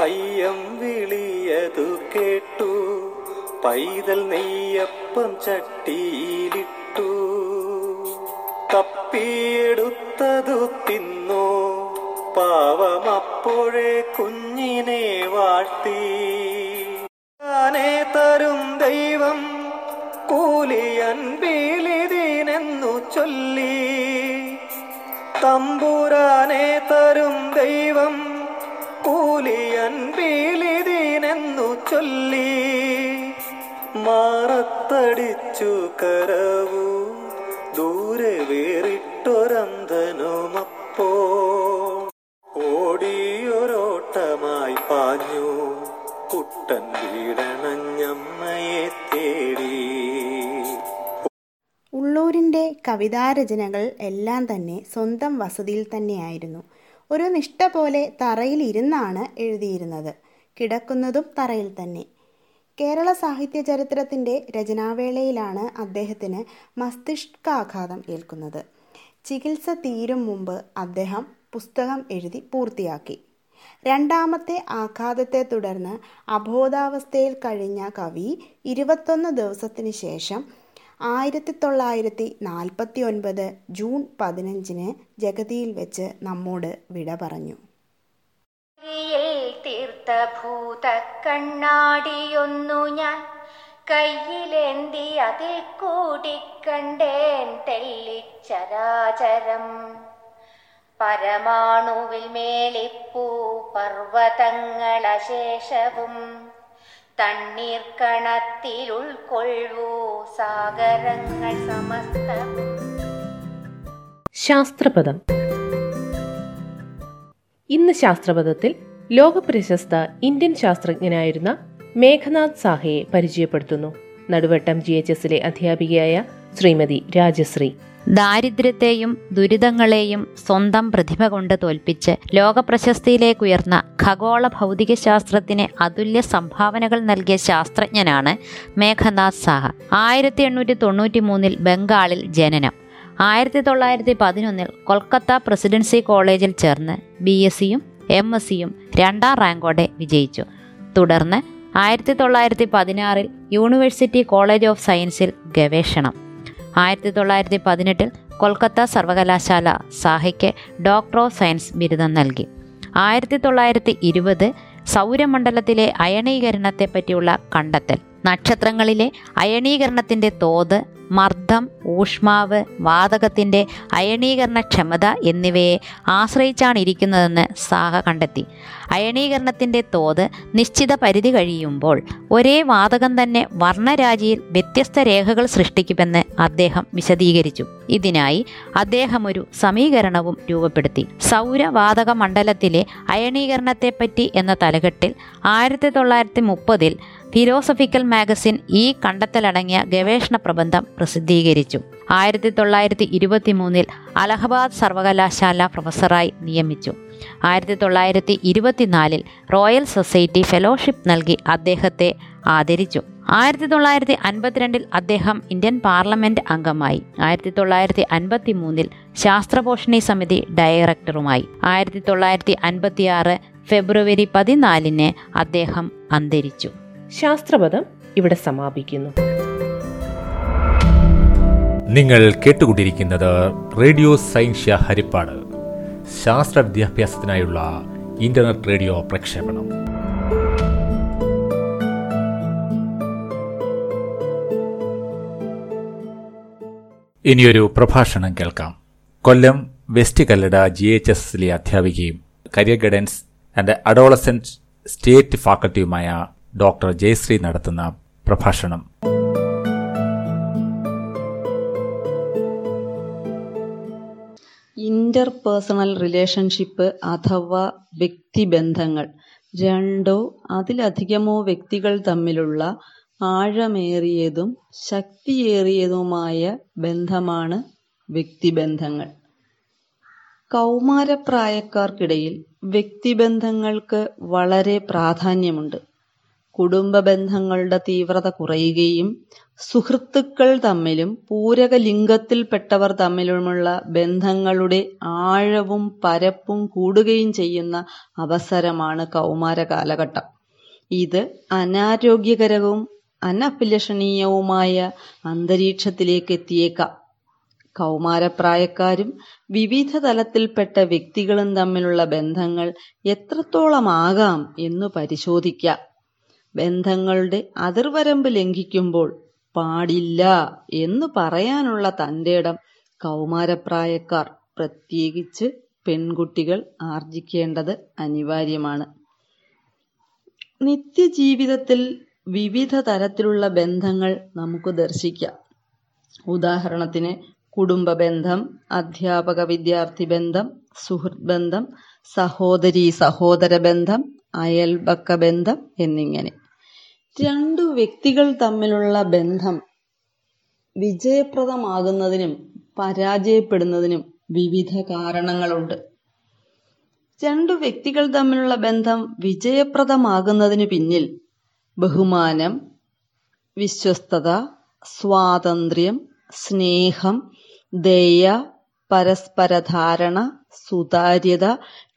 അയ്യം വിളിയതു കേട്ടു. പൈതൽ നെയ്യപ്പം ചട്ടിയിലിട്ടു. തപ്പിയെടുത്തതു തിന്നു. പാവമപ്പോഴേ കുഞ്ഞിനെ വാഴ്ത്തി. തരും ദൈവം കൂലിയൻ ബീലിതീനെന്നു ചൊല്ലി തമ്പുരാനെ തരും ദൈവം കൂലിയൻ ബീലിതീനെന്നു ചൊല്ലി മാറത്തടിച്ചു കരവു ദൂരെ വേറിട്ടൊരന്തനുമപ്പോ ഓടിയൊരോട്ടമായി പാഞ്ഞു കുട്ടൻ വീടണഞ്ഞമ്മയെ കവിതാരചനകൾ എല്ലാം തന്നെ സ്വന്തം വസതിയിൽ തന്നെയായിരുന്നു. ഒരു നിഷ്ഠ പോലെ തറയിൽ ഇരുന്നാണ് എഴുതിയിരുന്നത്. കിടക്കുന്നതും തറയിൽ തന്നെ. കേരള സാഹിത്യ ചരിത്രത്തിന്റെ രചനാവേളയിലാണ് അദ്ദേഹത്തിന് മസ്തിഷ്കാഘാതം ഏൽക്കുന്നത്. ചികിത്സ തീരും മുമ്പ് അദ്ദേഹം പുസ്തകം എഴുതി പൂർത്തിയാക്കി. രണ്ടാമത്തെ ആഘാതത്തെ തുടർന്ന് അബോധാവസ്ഥയിൽ കഴിഞ്ഞ കവി ഇരുപത്തൊന്ന് ദിവസത്തിന് ശേഷം ആയിരത്തി തൊള്ളായിരത്തി നാൽപ്പത്തി ഒൻപത് ജൂൺ പതിനഞ്ചിന് ജഗതിയിൽ വെച്ച് നമ്മോട് വിട പറഞ്ഞു. തീർത്ഥഭൂത കണ്ണാടിയൊന്നു ഞാൻ കയ്യിലേന്തി അതിൽ കൂടിക്കണ്ടേൻ തെല്ലിച്ചരാചരം. പരമാണുവിൽ മേളിപ്പൂ പർവതങ്ങളശേഷവും തണ്ണീർ കണത്തിൽ ഉൾക്കൊള്ളൂ. സാഗരങ്ങൾ സമസ്തം. ശാസ്ത്രപദം. ഇന്ന് ശാസ്ത്രപദത്തിൽ ലോകപ്രശസ്ത ഇന്ത്യൻ ശാസ്ത്രജ്ഞനായിരുന്ന മേഘനാഥ് സാഹയെ പരിചയപ്പെടുത്തുന്നു. നടുവട്ടം ജി എച്ച് എസിലെ അധ്യാപികയായ ശ്രീമതി രാജശ്രീ. ദാരിദ്ര്യത്തെയും ദുരിതങ്ങളെയും സ്വന്തം പ്രതിഭ കൊണ്ട് തോൽപ്പിച്ച് ലോകപ്രശസ്തിയിലേക്കുയർന്ന ഖഗോള ഭൗതികശാസ്ത്രത്തിന് അതുല്യ സംഭാവനകൾ നൽകിയ ശാസ്ത്രജ്ഞനാണ് മേഘനാഥ് സാഹ. ആയിരത്തി എണ്ണൂറ്റി തൊണ്ണൂറ്റി മൂന്നിൽ ബംഗാളിൽ ജനനം. ആയിരത്തി തൊള്ളായിരത്തി പതിനൊന്നിൽ കൊൽക്കത്ത പ്രസിഡൻസി കോളേജിൽ ചേർന്ന് ബി എസ് സിയും എം എസ് സിയും രണ്ടാം റാങ്കോടെ വിജയിച്ചു. തുടർന്ന് ആയിരത്തി തൊള്ളായിരത്തി പതിനാറിൽ യൂണിവേഴ്സിറ്റി കോളേജ് ഓഫ് സയൻസിൽ ഗവേഷണം. ആയിരത്തി തൊള്ളായിരത്തി പതിനെട്ടിൽ കൊൽക്കത്ത സർവകലാശാല സാഹയ്ക്ക് ഡോക്ടർ ഓഫ് സയൻസ് ബിരുദം നൽകി. ആയിരത്തി തൊള്ളായിരത്തി ഇരുപത് സൗരമണ്ഡലത്തിലെ അയണീകരണത്തെപ്പറ്റിയുള്ള കണ്ടെത്തൽ. നക്ഷത്രങ്ങളിലെ അയണീകരണത്തിന്റെ തോത് മർദ്ദം ഊഷ്മാവ് വാതകത്തിന്റെ അയണീകരണ ക്ഷമത എന്നിവയെ ആശ്രയിച്ചാണ് ഇരിക്കുന്നതെന്ന് സാഹ കണ്ടെത്തി. അയണീകരണത്തിന്റെ തോത് നിശ്ചിത പരിധി കഴിയുമ്പോൾ ഒരേ വാതകം തന്നെ വർണരാജിയിൽ വ്യത്യസ്ത രേഖകൾ സൃഷ്ടിക്കുമെന്ന് അദ്ദേഹം വിശദീകരിച്ചു. ഇതിനായി അദ്ദേഹം ഒരു സമീകരണവും രൂപപ്പെടുത്തി. സൗരവാതക മണ്ഡലത്തിലെ അയണീകരണത്തെപ്പറ്റി എന്ന തലകെട്ടിൽ ആയിരത്തി തൊള്ളായിരത്തി മുപ്പതിൽ ഫിലോസഫിക്കൽ മാഗസിൻ ഈ കണ്ടെത്തലടങ്ങിയ ഗവേഷണ പ്രബന്ധം പ്രസിദ്ധീകരിച്ചു. ആയിരത്തി തൊള്ളായിരത്തി ഇരുപത്തി മൂന്നിൽ അലഹബാദ് സർവകലാശാല പ്രൊഫസറായി നിയമിച്ചു. ആയിരത്തി തൊള്ളായിരത്തി ഇരുപത്തിനാലിൽ റോയൽ സൊസൈറ്റി ഫെലോഷിപ്പ് നൽകി അദ്ദേഹത്തെ ആദരിച്ചു. ആയിരത്തി തൊള്ളായിരത്തി അൻപത്തിരണ്ടിൽ അദ്ദേഹം ഇന്ത്യൻ പാർലമെന്റ് അംഗമായി. ആയിരത്തി തൊള്ളായിരത്തി അൻപത്തി മൂന്നിൽ ശാസ്ത്രപോഷണി സമിതി ഡയറക്ടറുമായി. ആയിരത്തി തൊള്ളായിരത്തി അൻപത്തിയാറ് ഫെബ്രുവരി പതിനാലിന് അദ്ദേഹം അന്തരിച്ചു. ശാസ്ത്രപദം ഇവിടെ സമാപിക്കുന്നു. നിങ്ങൾ കേട്ടുകൊണ്ടിരിക്കുന്നത് റേഡിയോ സയൻഷ്യ ഹരിപ്പാട്. ശാസ്ത്ര വിദ്യാഭ്യാസത്തിനായുള്ള ഇന്റർനെറ്റ് റേഡിയോ പ്രക്ഷേപണം. ഇനിയൊരു പ്രഭാഷണം കേൾക്കാം. Kollam west Kallada G H S എസിലെ അധ്യാപികയും career guidance and adolescent state ഫാക്കൽറ്റിയുമായ doctor Jayashree നടത്തുന്ന പ്രഭാഷണം. ഇന്റർപേഴ്സണൽ റിലേഷൻഷിപ്പ് അഥവാ വ്യക്തിബന്ധങ്ങൾ. രണ്ടോ അതിലധികമോ വ്യക്തികൾ തമ്മിലുള്ള ആഴമേറിയതും ശക്തിയേറിയതുമായ ബന്ധമാണ് വ്യക്തിബന്ധങ്ങൾ. കൗമാരപ്രായക്കാർക്കിടയിൽ വ്യക്തിബന്ധങ്ങൾക്ക് വളരെ പ്രാധാന്യമുണ്ട്. കുടുംബ ബന്ധങ്ങളുടെ തീവ്രത കുറയുകയും സുഹൃത്തുക്കൾ തമ്മിലും പൂരക ലിംഗത്തിൽപ്പെട്ടവർ തമ്മിലുമുള്ള ബന്ധങ്ങളുടെ ആഴവും പരപ്പും കൂടുകയും ചെയ്യുന്ന അവസരമാണ് കൗമാര കാലഘട്ടം. ഇത് അനാരോഗ്യകരവും അനഭിലഷണീയവുമായ അന്തരീക്ഷത്തിലേക്ക് എത്തിയേക്കാം. കൗമാരപ്രായക്കാരും വിവിധ തലത്തിൽപ്പെട്ട വ്യക്തികളും തമ്മിലുള്ള ബന്ധങ്ങൾ എത്രത്തോളമാകാം എന്നു പരിശോധിക്കാം. ബന്ധങ്ങളുടെ അതിർവരമ്പ് ലംഘിക്കുമ്പോൾ പാടില്ല എന്ന് പറയാനുള്ള തന്റെ ഇടം കൗമാരപ്രായക്കാർ. പ്രത്യേകിച്ച് പെൺകുട്ടികൾ ആർജിക്കേണ്ടത് അനിവാര്യമാണ്. നിത്യജീവിതത്തിൽ വിവിധ തരത്തിലുള്ള ബന്ധങ്ങൾ നമുക്ക് ദർശിക്കാം. ഉദാഹരണത്തിന് കുടുംബ ബന്ധം അധ്യാപക വിദ്യാർത്ഥി ബന്ധം സുഹൃത്ത് ബന്ധം സഹോദരി സഹോദര ബന്ധം അയൽപക്ക ബന്ധം എന്നിങ്ങനെ. രണ്ടു വ്യക്തികൾ തമ്മിലുള്ള ബന്ധം വിജയപ്രദമാകുന്നതിനും പരാജയപ്പെടുന്നതിനും വിവിധ കാരണങ്ങളുണ്ട്. രണ്ടു വ്യക്തികൾ തമ്മിലുള്ള ബന്ധം വിജയപ്രദമാകുന്നതിന് പിന്നിൽ ബഹുമാനം വിശ്വസ്തത സ്വാതന്ത്ര്യം സ്നേഹം ദയ പരസ്പര ധാരണ സുതാര്യത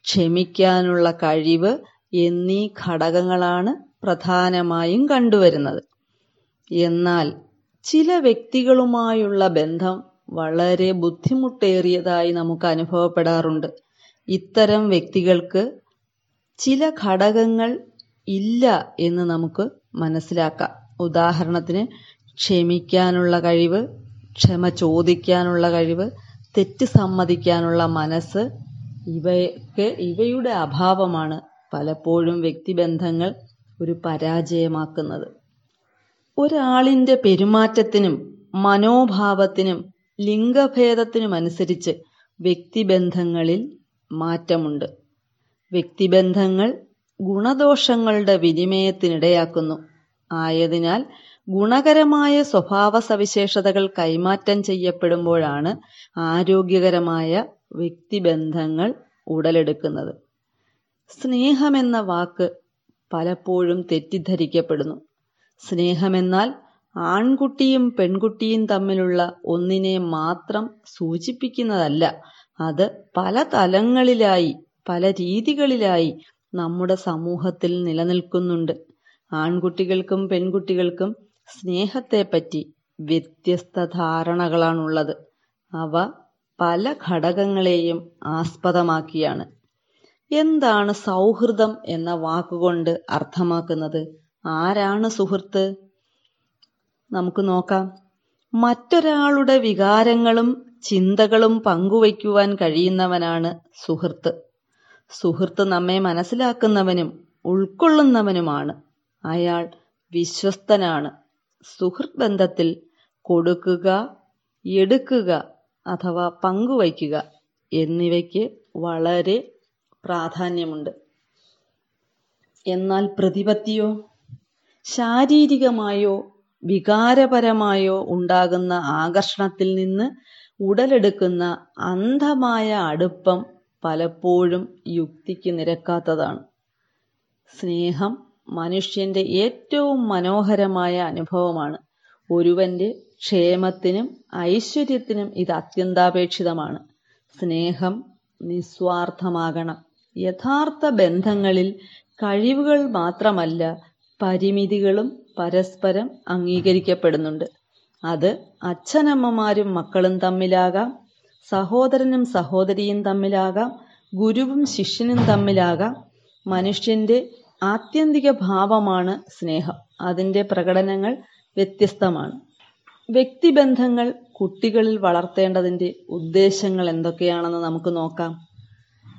ക്ഷമിക്കാനുള്ള കഴിവ് എന്നീ ഘടകങ്ങളാണ് പ്രധാനമായും കണ്ടുവരുന്നത്. എന്നാൽ ചില വ്യക്തികളുമായുള്ള ബന്ധം വളരെ ബുദ്ധിമുട്ടേറിയതായി നമുക്ക് അനുഭവപ്പെടാറുണ്ട്. ഇത്തരം വ്യക്തികൾക്ക് ചില ഘടകങ്ങൾ ഇല്ല എന്ന് നമുക്ക് മനസ്സിലാക്കാം. ഉദാഹരണത്തിന് ക്ഷമിക്കാനുള്ള കഴിവ് ക്ഷമ ചോദിക്കാനുള്ള കഴിവ് തെറ്റ് സമ്മതിക്കാനുള്ള മനസ്സ് ഇവയൊക്കെ ഇവയുടെ അഭാവമാണ്. പലപ്പോഴും വ്യക്തിബന്ധങ്ങൾ ഒരു പരാജയമാക്കുന്നത്. ഒരാളിന്റെ പെരുമാറ്റത്തിനും മനോഭാവത്തിനും ലിംഗഭേദത്തിനുമനുസരിച്ച് വ്യക്തിബന്ധങ്ങളിൽ മാറ്റമുണ്ട്. വ്യക്തിബന്ധങ്ങൾ ഗുണദോഷങ്ങളുടെ വിനിമയത്തിനിടയാക്കുന്നു. ആയതിനാൽ ഗുണകരമായ സ്വഭാവ സവിശേഷതകൾ കൈമാറ്റം ചെയ്യപ്പെടുമ്പോഴാണ് ആരോഗ്യകരമായ വ്യക്തിബന്ധങ്ങൾ ഉടലെടുക്കുന്നത്. സ്നേഹമെന്ന വാക്ക് പലപ്പോഴും തെറ്റിദ്ധരിക്കപ്പെടുന്നു. സ്നേഹമെന്നാൽ ആൺകുട്ടിയും പെൺകുട്ടിയും തമ്മിലുള്ള ഒന്നിനെ മാത്രം സൂചിപ്പിക്കുന്നതല്ല. അത് പല തലങ്ങളിലായി പല രീതികളിലായി നമ്മുടെ സമൂഹത്തിൽ നിലനിൽക്കുന്നുണ്ട്. ആൺകുട്ടികൾക്കും പെൺകുട്ടികൾക്കും സ്നേഹത്തെപ്പറ്റി വ്യത്യസ്ത ധാരണകളാണുള്ളത് അവ പല ഘടകങ്ങളെയും ആസ്പദമാക്കിയാണ്. എന്താണ് സൗഹൃദം എന്ന വാക്കുകൊണ്ട് അർത്ഥമാക്കുന്നത്? ആരാണ് സുഹൃത്ത്? നമുക്ക് നോക്കാം. മറ്റൊരാളുടെ വികാരങ്ങളും ചിന്തകളും പങ്കുവയ്ക്കുവാൻ കഴിയുന്നവനാണ് സുഹൃത്ത്. സുഹൃത്ത് നമ്മെ മനസ്സിലാക്കുന്നവനും ഉൾക്കൊള്ളുന്നവനുമാണ്. അയാൾ വിശ്വസ്തനാണ്. സുഹൃത്ത് ബന്ധത്തിൽ കൊടുക്കുക എടുക്കുക അഥവാ പങ്കുവയ്ക്കുക എന്നിവയ്ക്ക് വളരെ പ്രാധാന്യമുണ്ട്. എന്നാൽ പ്രതിപത്തിയോ ശാരീരികമായോ വികാരപരമായോ ഉണ്ടാകുന്ന ആകർഷണത്തിൽ നിന്ന് ഉടലെടുക്കുന്ന അന്ധമായ അടുപ്പം പലപ്പോഴും യുക്തിക്ക് നിരക്കാത്തതാണ്. സ്നേഹം മനുഷ്യന്റെ ഏറ്റവും മനോഹരമായ അനുഭവമാണ്. ഒരുവന്റെ ക്ഷേമത്തിനും ഐശ്വര്യത്തിനും ഇത് അത്യന്താപേക്ഷിതമാണ്. സ്നേഹം നിസ്വാർത്ഥമാകണം. യഥാർത്ഥ ബന്ധങ്ങളിൽ കഴിവുകൾ മാത്രമല്ല പരിമിതികളും പരസ്പരം അംഗീകരിക്കപ്പെടുന്നുണ്ട്. അത് അച്ഛനമ്മമാരും മക്കളും തമ്മിലാകാം സഹോദരനും സഹോദരിയും തമ്മിലാകാം ഗുരുവും ശിഷ്യനും തമ്മിലാകാം. മനുഷ്യന്റെ ആത്യന്തിക ഭാവമാണ് സ്നേഹം. അതിന്റെ പ്രകടനങ്ങൾ വ്യത്യസ്തമാണ്. വ്യക്തിബന്ധങ്ങൾ കുട്ടികളിൽ വളർത്തേണ്ടതിന്റെ ഉദ്ദേശങ്ങൾ എന്തൊക്കെയാണെന്ന് നമുക്ക് നോക്കാം.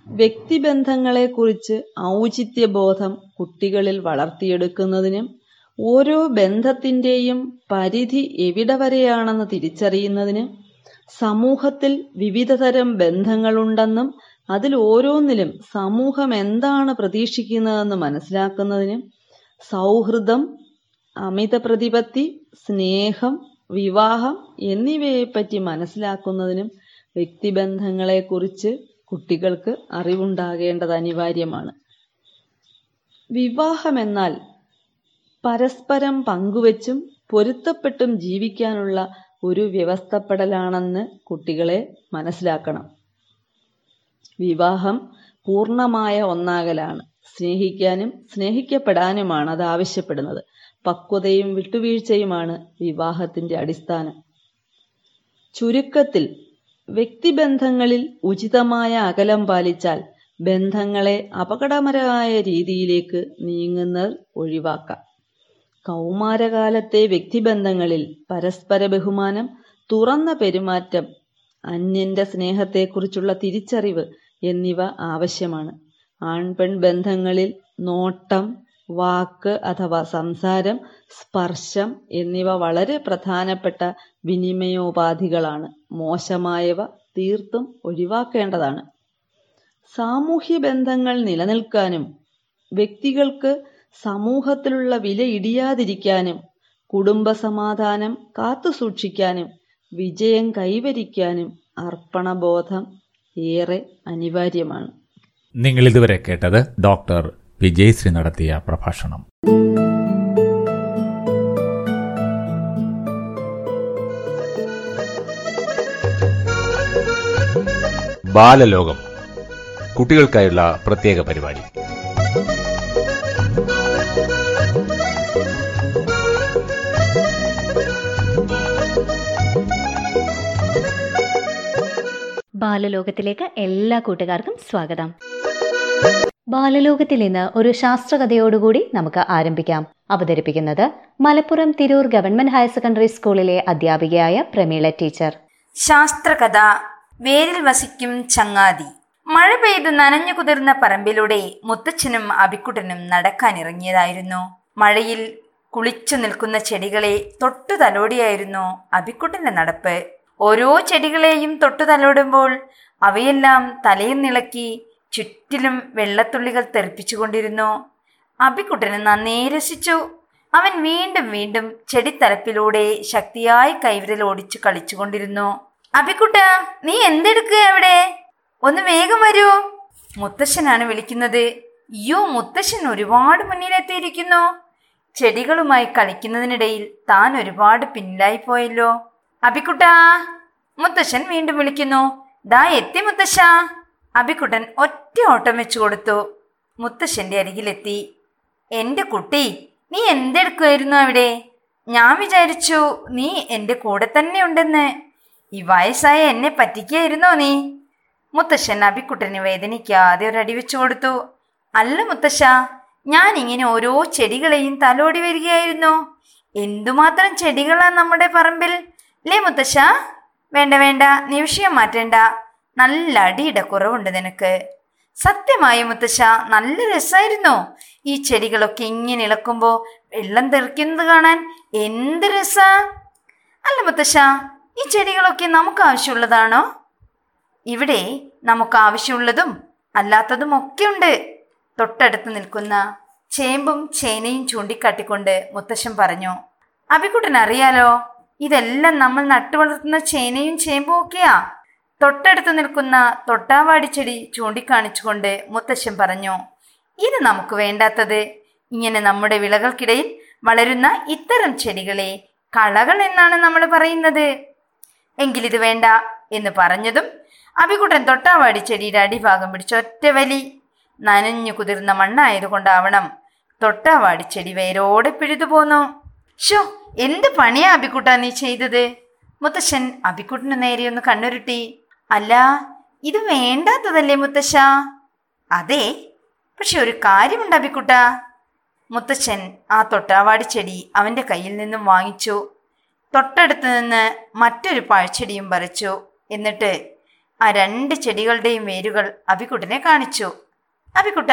വ്യക്തിബന്ധങ്ങളെക്കുറിച്ച് ഔചിത്യബോധം കുട്ടികളിൽ വളർത്തിയെടുക്കുന്നതിനും ഓരോ ബന്ധത്തിന്റെയും പരിധി എവിടെ വരെയാണെന്ന് തിരിച്ചറിയുന്നതിനും സമൂഹത്തിൽ വിവിധതരം ബന്ധങ്ങളുണ്ടെന്നും അതിൽ ഓരോന്നിലും സമൂഹം എന്താണ് പ്രതീക്ഷിക്കുന്നതെന്ന് മനസ്സിലാക്കുന്നതിനും സൗഹൃദം അമിത പ്രതിപത്തി സ്നേഹം വിവാഹം എന്നിവയെപ്പറ്റി മനസ്സിലാക്കുന്നതിനും വ്യക്തിബന്ധങ്ങളെക്കുറിച്ച് കുട്ടികൾക്ക് അറിവുണ്ടാകേണ്ടത് അനിവാര്യമാണ്. വിവാഹമെന്നാൽ പരസ്പരം പങ്കുവച്ചും പൊരുത്തപ്പെട്ടും ജീവിക്കാനുള്ള ഒരു വ്യവസ്ഥപ്പെടലാണെന്ന് കുട്ടികളെ മനസ്സിലാക്കണം. വിവാഹം പൂർണമായ ഒന്നാകലാണ്. സ്നേഹിക്കാനും സ്നേഹിക്കപ്പെടാനുമാണ് അത് ആവശ്യപ്പെടുന്നത്. പക്വതയും വിട്ടുവീഴ്ചയുമാണ് വിവാഹത്തിന്റെ അടിസ്ഥാനം. ചുരുക്കത്തിൽ വ്യക്തിബന്ധങ്ങളിൽ ഉചിതമായ അകലം പാലിച്ചാൽ ബന്ധങ്ങളെ അപകടകരമായ രീതിയിലേക്ക് നീങ്ങുന്നത് ഒഴിവാക്കാം. കൗമാരകാലത്തെ വ്യക്തിബന്ധങ്ങളിൽ പരസ്പര ബഹുമാനം തുറന്ന പെരുമാറ്റം അന്യന്റെ സ്നേഹത്തെക്കുറിച്ചുള്ള തിരിച്ചറിവ് എന്നിവ ആവശ്യമാണ്. ആൺപെൺ ബന്ധങ്ങളിൽ നോട്ടം വാക്ക് അഥവാ സംസാരം സ്പർശം എന്നിവ വളരെ പ്രധാനപ്പെട്ട വിനിമയോപാധികളാണ്. മോശമായവ തീർത്തും ഒഴിവാക്കേണ്ടതാണ്. സാമൂഹ്യ ബന്ധങ്ങൾ നിലനിൽക്കാനും വ്യക്തികൾക്ക് സമൂഹത്തിലുള്ള വില ഇടിയാതിരിക്കാനും കുടുംബ കുടുംബസമാധാനം കാത്തുസൂക്ഷിക്കാനും വിജയം കൈവരിക്കാനും അർപ്പണബോധം ഏറെ അനിവാര്യമാണ്. നിങ്ങൾ ഇതുവരെ കേട്ടത് ഡോക്ടർ വിജയശ്രീ നടത്തിയ പ്രഭാഷണം. ബാലലോകം. കുട്ടികൾക്കായുള്ള പ്രത്യേക പരിപാടി. ബാലലോകത്തിലേക്ക് എല്ലാ കൂട്ടുകാർക്കും സ്വാഗതം. ബാലലോകത്തിൽ ഇന്ന് ഒരു ശാസ്ത്രകഥയോടുകൂടി നമുക്ക് ആരംഭിക്കാം. അവതരിപ്പിക്കുന്നത് Malappuram Tirur government higher secondary സ്കൂളിലെ അധ്യാപികയായ പ്രമീള ടീച്ചർ. ശാസ്ത്രകഥ വേരിൽ വസിക്കും ചങ്ങാതി. മഴ പെയ്ത് നനഞ്ഞു കുതിർന്ന പറമ്പിലൂടെ മുത്തച്ഛനും അബിക്കുട്ടനും നടക്കാനിറങ്ങിയതായിരുന്നു. മഴയിൽ കുളിച്ചു നിൽക്കുന്ന ചെടികളെ തൊട്ടു തലോടിയായിരുന്നു അബിക്കുട്ടന്റെ നടപ്പ്. ഓരോ ചെടികളെയും തൊട്ടു തലോടുമ്പോൾ അവയെല്ലാം തലയിൽ നിളക്കി ചുറ്റിലും വെള്ളത്തുള്ളികൾ തെറിപ്പിച്ചുകൊണ്ടിരുന്നു. അബിക്കുട്ടന് നന്നേ രസിച്ചു. അവൻ വീണ്ടും വീണ്ടും ചെടിത്തലപ്പിലൂടെ ശക്തിയായി കൈവിരൽ ഓടിച്ചു കളിച്ചുകൊണ്ടിരുന്നു. അബിക്കുട്ട നീ എന്തെടുക്കുക അവിടെ? ഒന്ന് വേഗം വരൂ. മുത്തശ്ശനാണ് വിളിക്കുന്നത്. അയ്യോ മുത്തശ്ശൻ ഒരുപാട് മുന്നിലെത്തിയിരിക്കുന്നു. ചെടികളുമായി കളിക്കുന്നതിനിടയിൽ താൻ ഒരുപാട് പിന്നിലായി പോയല്ലോ. അബിക്കുട്ടാ മുത്തശ്ശൻ വീണ്ടും വിളിക്കുന്നു. ദാ എത്തി മുത്തശ്ശ. അബിക്കുട്ടൻ ഒറ്റ ഓട്ടം വെച്ചു കൊടുത്തു. മുത്തശ്ശന്റെ അരികിലെത്തി. എന്റെ കുട്ടി നീ എന്തെടുക്കുമായിരുന്നു അവിടെ? ഞാൻ വിചാരിച്ചു നീ എന്റെ കൂടെ തന്നെ ഉണ്ടെന്ന്. ഈ വയസ്സായ എന്നെ പറ്റിക്കായിരുന്നോ നീ? മുത്തശ്ശൻ അബിക്കുട്ടന് വേദനിക്കാതെ ഒരു അടി വെച്ചു കൊടുത്തു. അല്ല മുത്തശ്ശ ഞാൻ ഇങ്ങനെ ഓരോ ചെടികളെയും തലോടി വരികയായിരുന്നു. എന്തുമാത്രം ചെടികളാ നമ്മുടെ പറമ്പിൽ? അല്ലേ മുത്തശ്ശ? വേണ്ട വേണ്ട നീ വിഷയം മാറ്റേണ്ട. നല്ല അടിയുടെ കുറവുണ്ട് നിനക്ക്. സത്യമായ മുത്തശ്ശ നല്ല രസമായിരുന്നു ഈ ചെടികളൊക്കെ ഇങ്ങനെ ഇളക്കുമ്പോ വെള്ളം തെറിക്കുന്നത് കാണാൻ എന്ത് രസ? അല്ല മുത്തശ്ശ ഈ ചെടികളൊക്കെ നമുക്ക് ആവശ്യമുള്ളതാണോ? ഇവിടെ നമുക്ക് ആവശ്യമുള്ളതും അല്ലാത്തതും ഒക്കെ ഉണ്ട്. തൊട്ടടുത്ത് നിൽക്കുന്ന ചേമ്പും ചേനയും ചൂണ്ടിക്കാട്ടിക്കൊണ്ട് മുത്തശ്ശൻ പറഞ്ഞു അബിക്കുട്ടൻ അറിയാലോ ഇതെല്ലാം നമ്മൾ നട്ടുവളർത്തുന്ന ചേനയും ചേമ്പും ഒക്കെയാ. തൊട്ടടുത്ത് നിൽക്കുന്ന തൊട്ടാവാടി ചെടി ചൂണ്ടിക്കാണിച്ചുകൊണ്ട് മുത്തശ്ശൻ പറഞ്ഞു ഇത് നമുക്ക് വേണ്ടാത്തത്. ഇങ്ങനെ നമ്മുടെ വിളകൾക്കിടയിൽ വളരുന്ന ഇത്തരം ചെടികളെ കളകൾ എന്നാണ് നമ്മൾ പറയുന്നത്. എങ്കിലിത് വേണ്ട എന്ന് പറഞ്ഞതും അഭികുട്ടൻ തൊട്ടാവാടി ചെടിയുടെ അടിഭാഗം പിടിച്ച് ഒറ്റ വലി നനഞ്ഞു കുതിർന്ന മണ്ണായതുകൊണ്ടാവണം തൊട്ടാവാടി ചെടി വേരോടെ പിഴുതു പോന്നു. ഷോ എന്ത് പണിയാ അബിക്കുട്ട നീ ചെയ്തത്? മുത്തശ്ശൻ അബിക്കുട്ടന് നേരെ ഒന്ന് കണ്ണുരുട്ടി. അല്ല ഇത് വേണ്ടാത്തതല്ലേ മുത്തശ്ശ? അതെ പക്ഷെ ഒരു കാര്യമുണ്ട് അബിക്കുട്ട മുത്തശ്ശൻ ആ തൊട്ടാവാടി ചെടി അവന്റെ കയ്യിൽ നിന്നും വാങ്ങിച്ചു. തൊട്ടടുത്ത് നിന്ന് മറ്റൊരു പാഴ്ചെടിയും പറിച്ചു. എന്നിട്ട് ആ രണ്ട് ചെടികളുടെയും വേരുകൾ അബിക്കുട്ടനെ കാണിച്ചു. അബിക്കുട്ട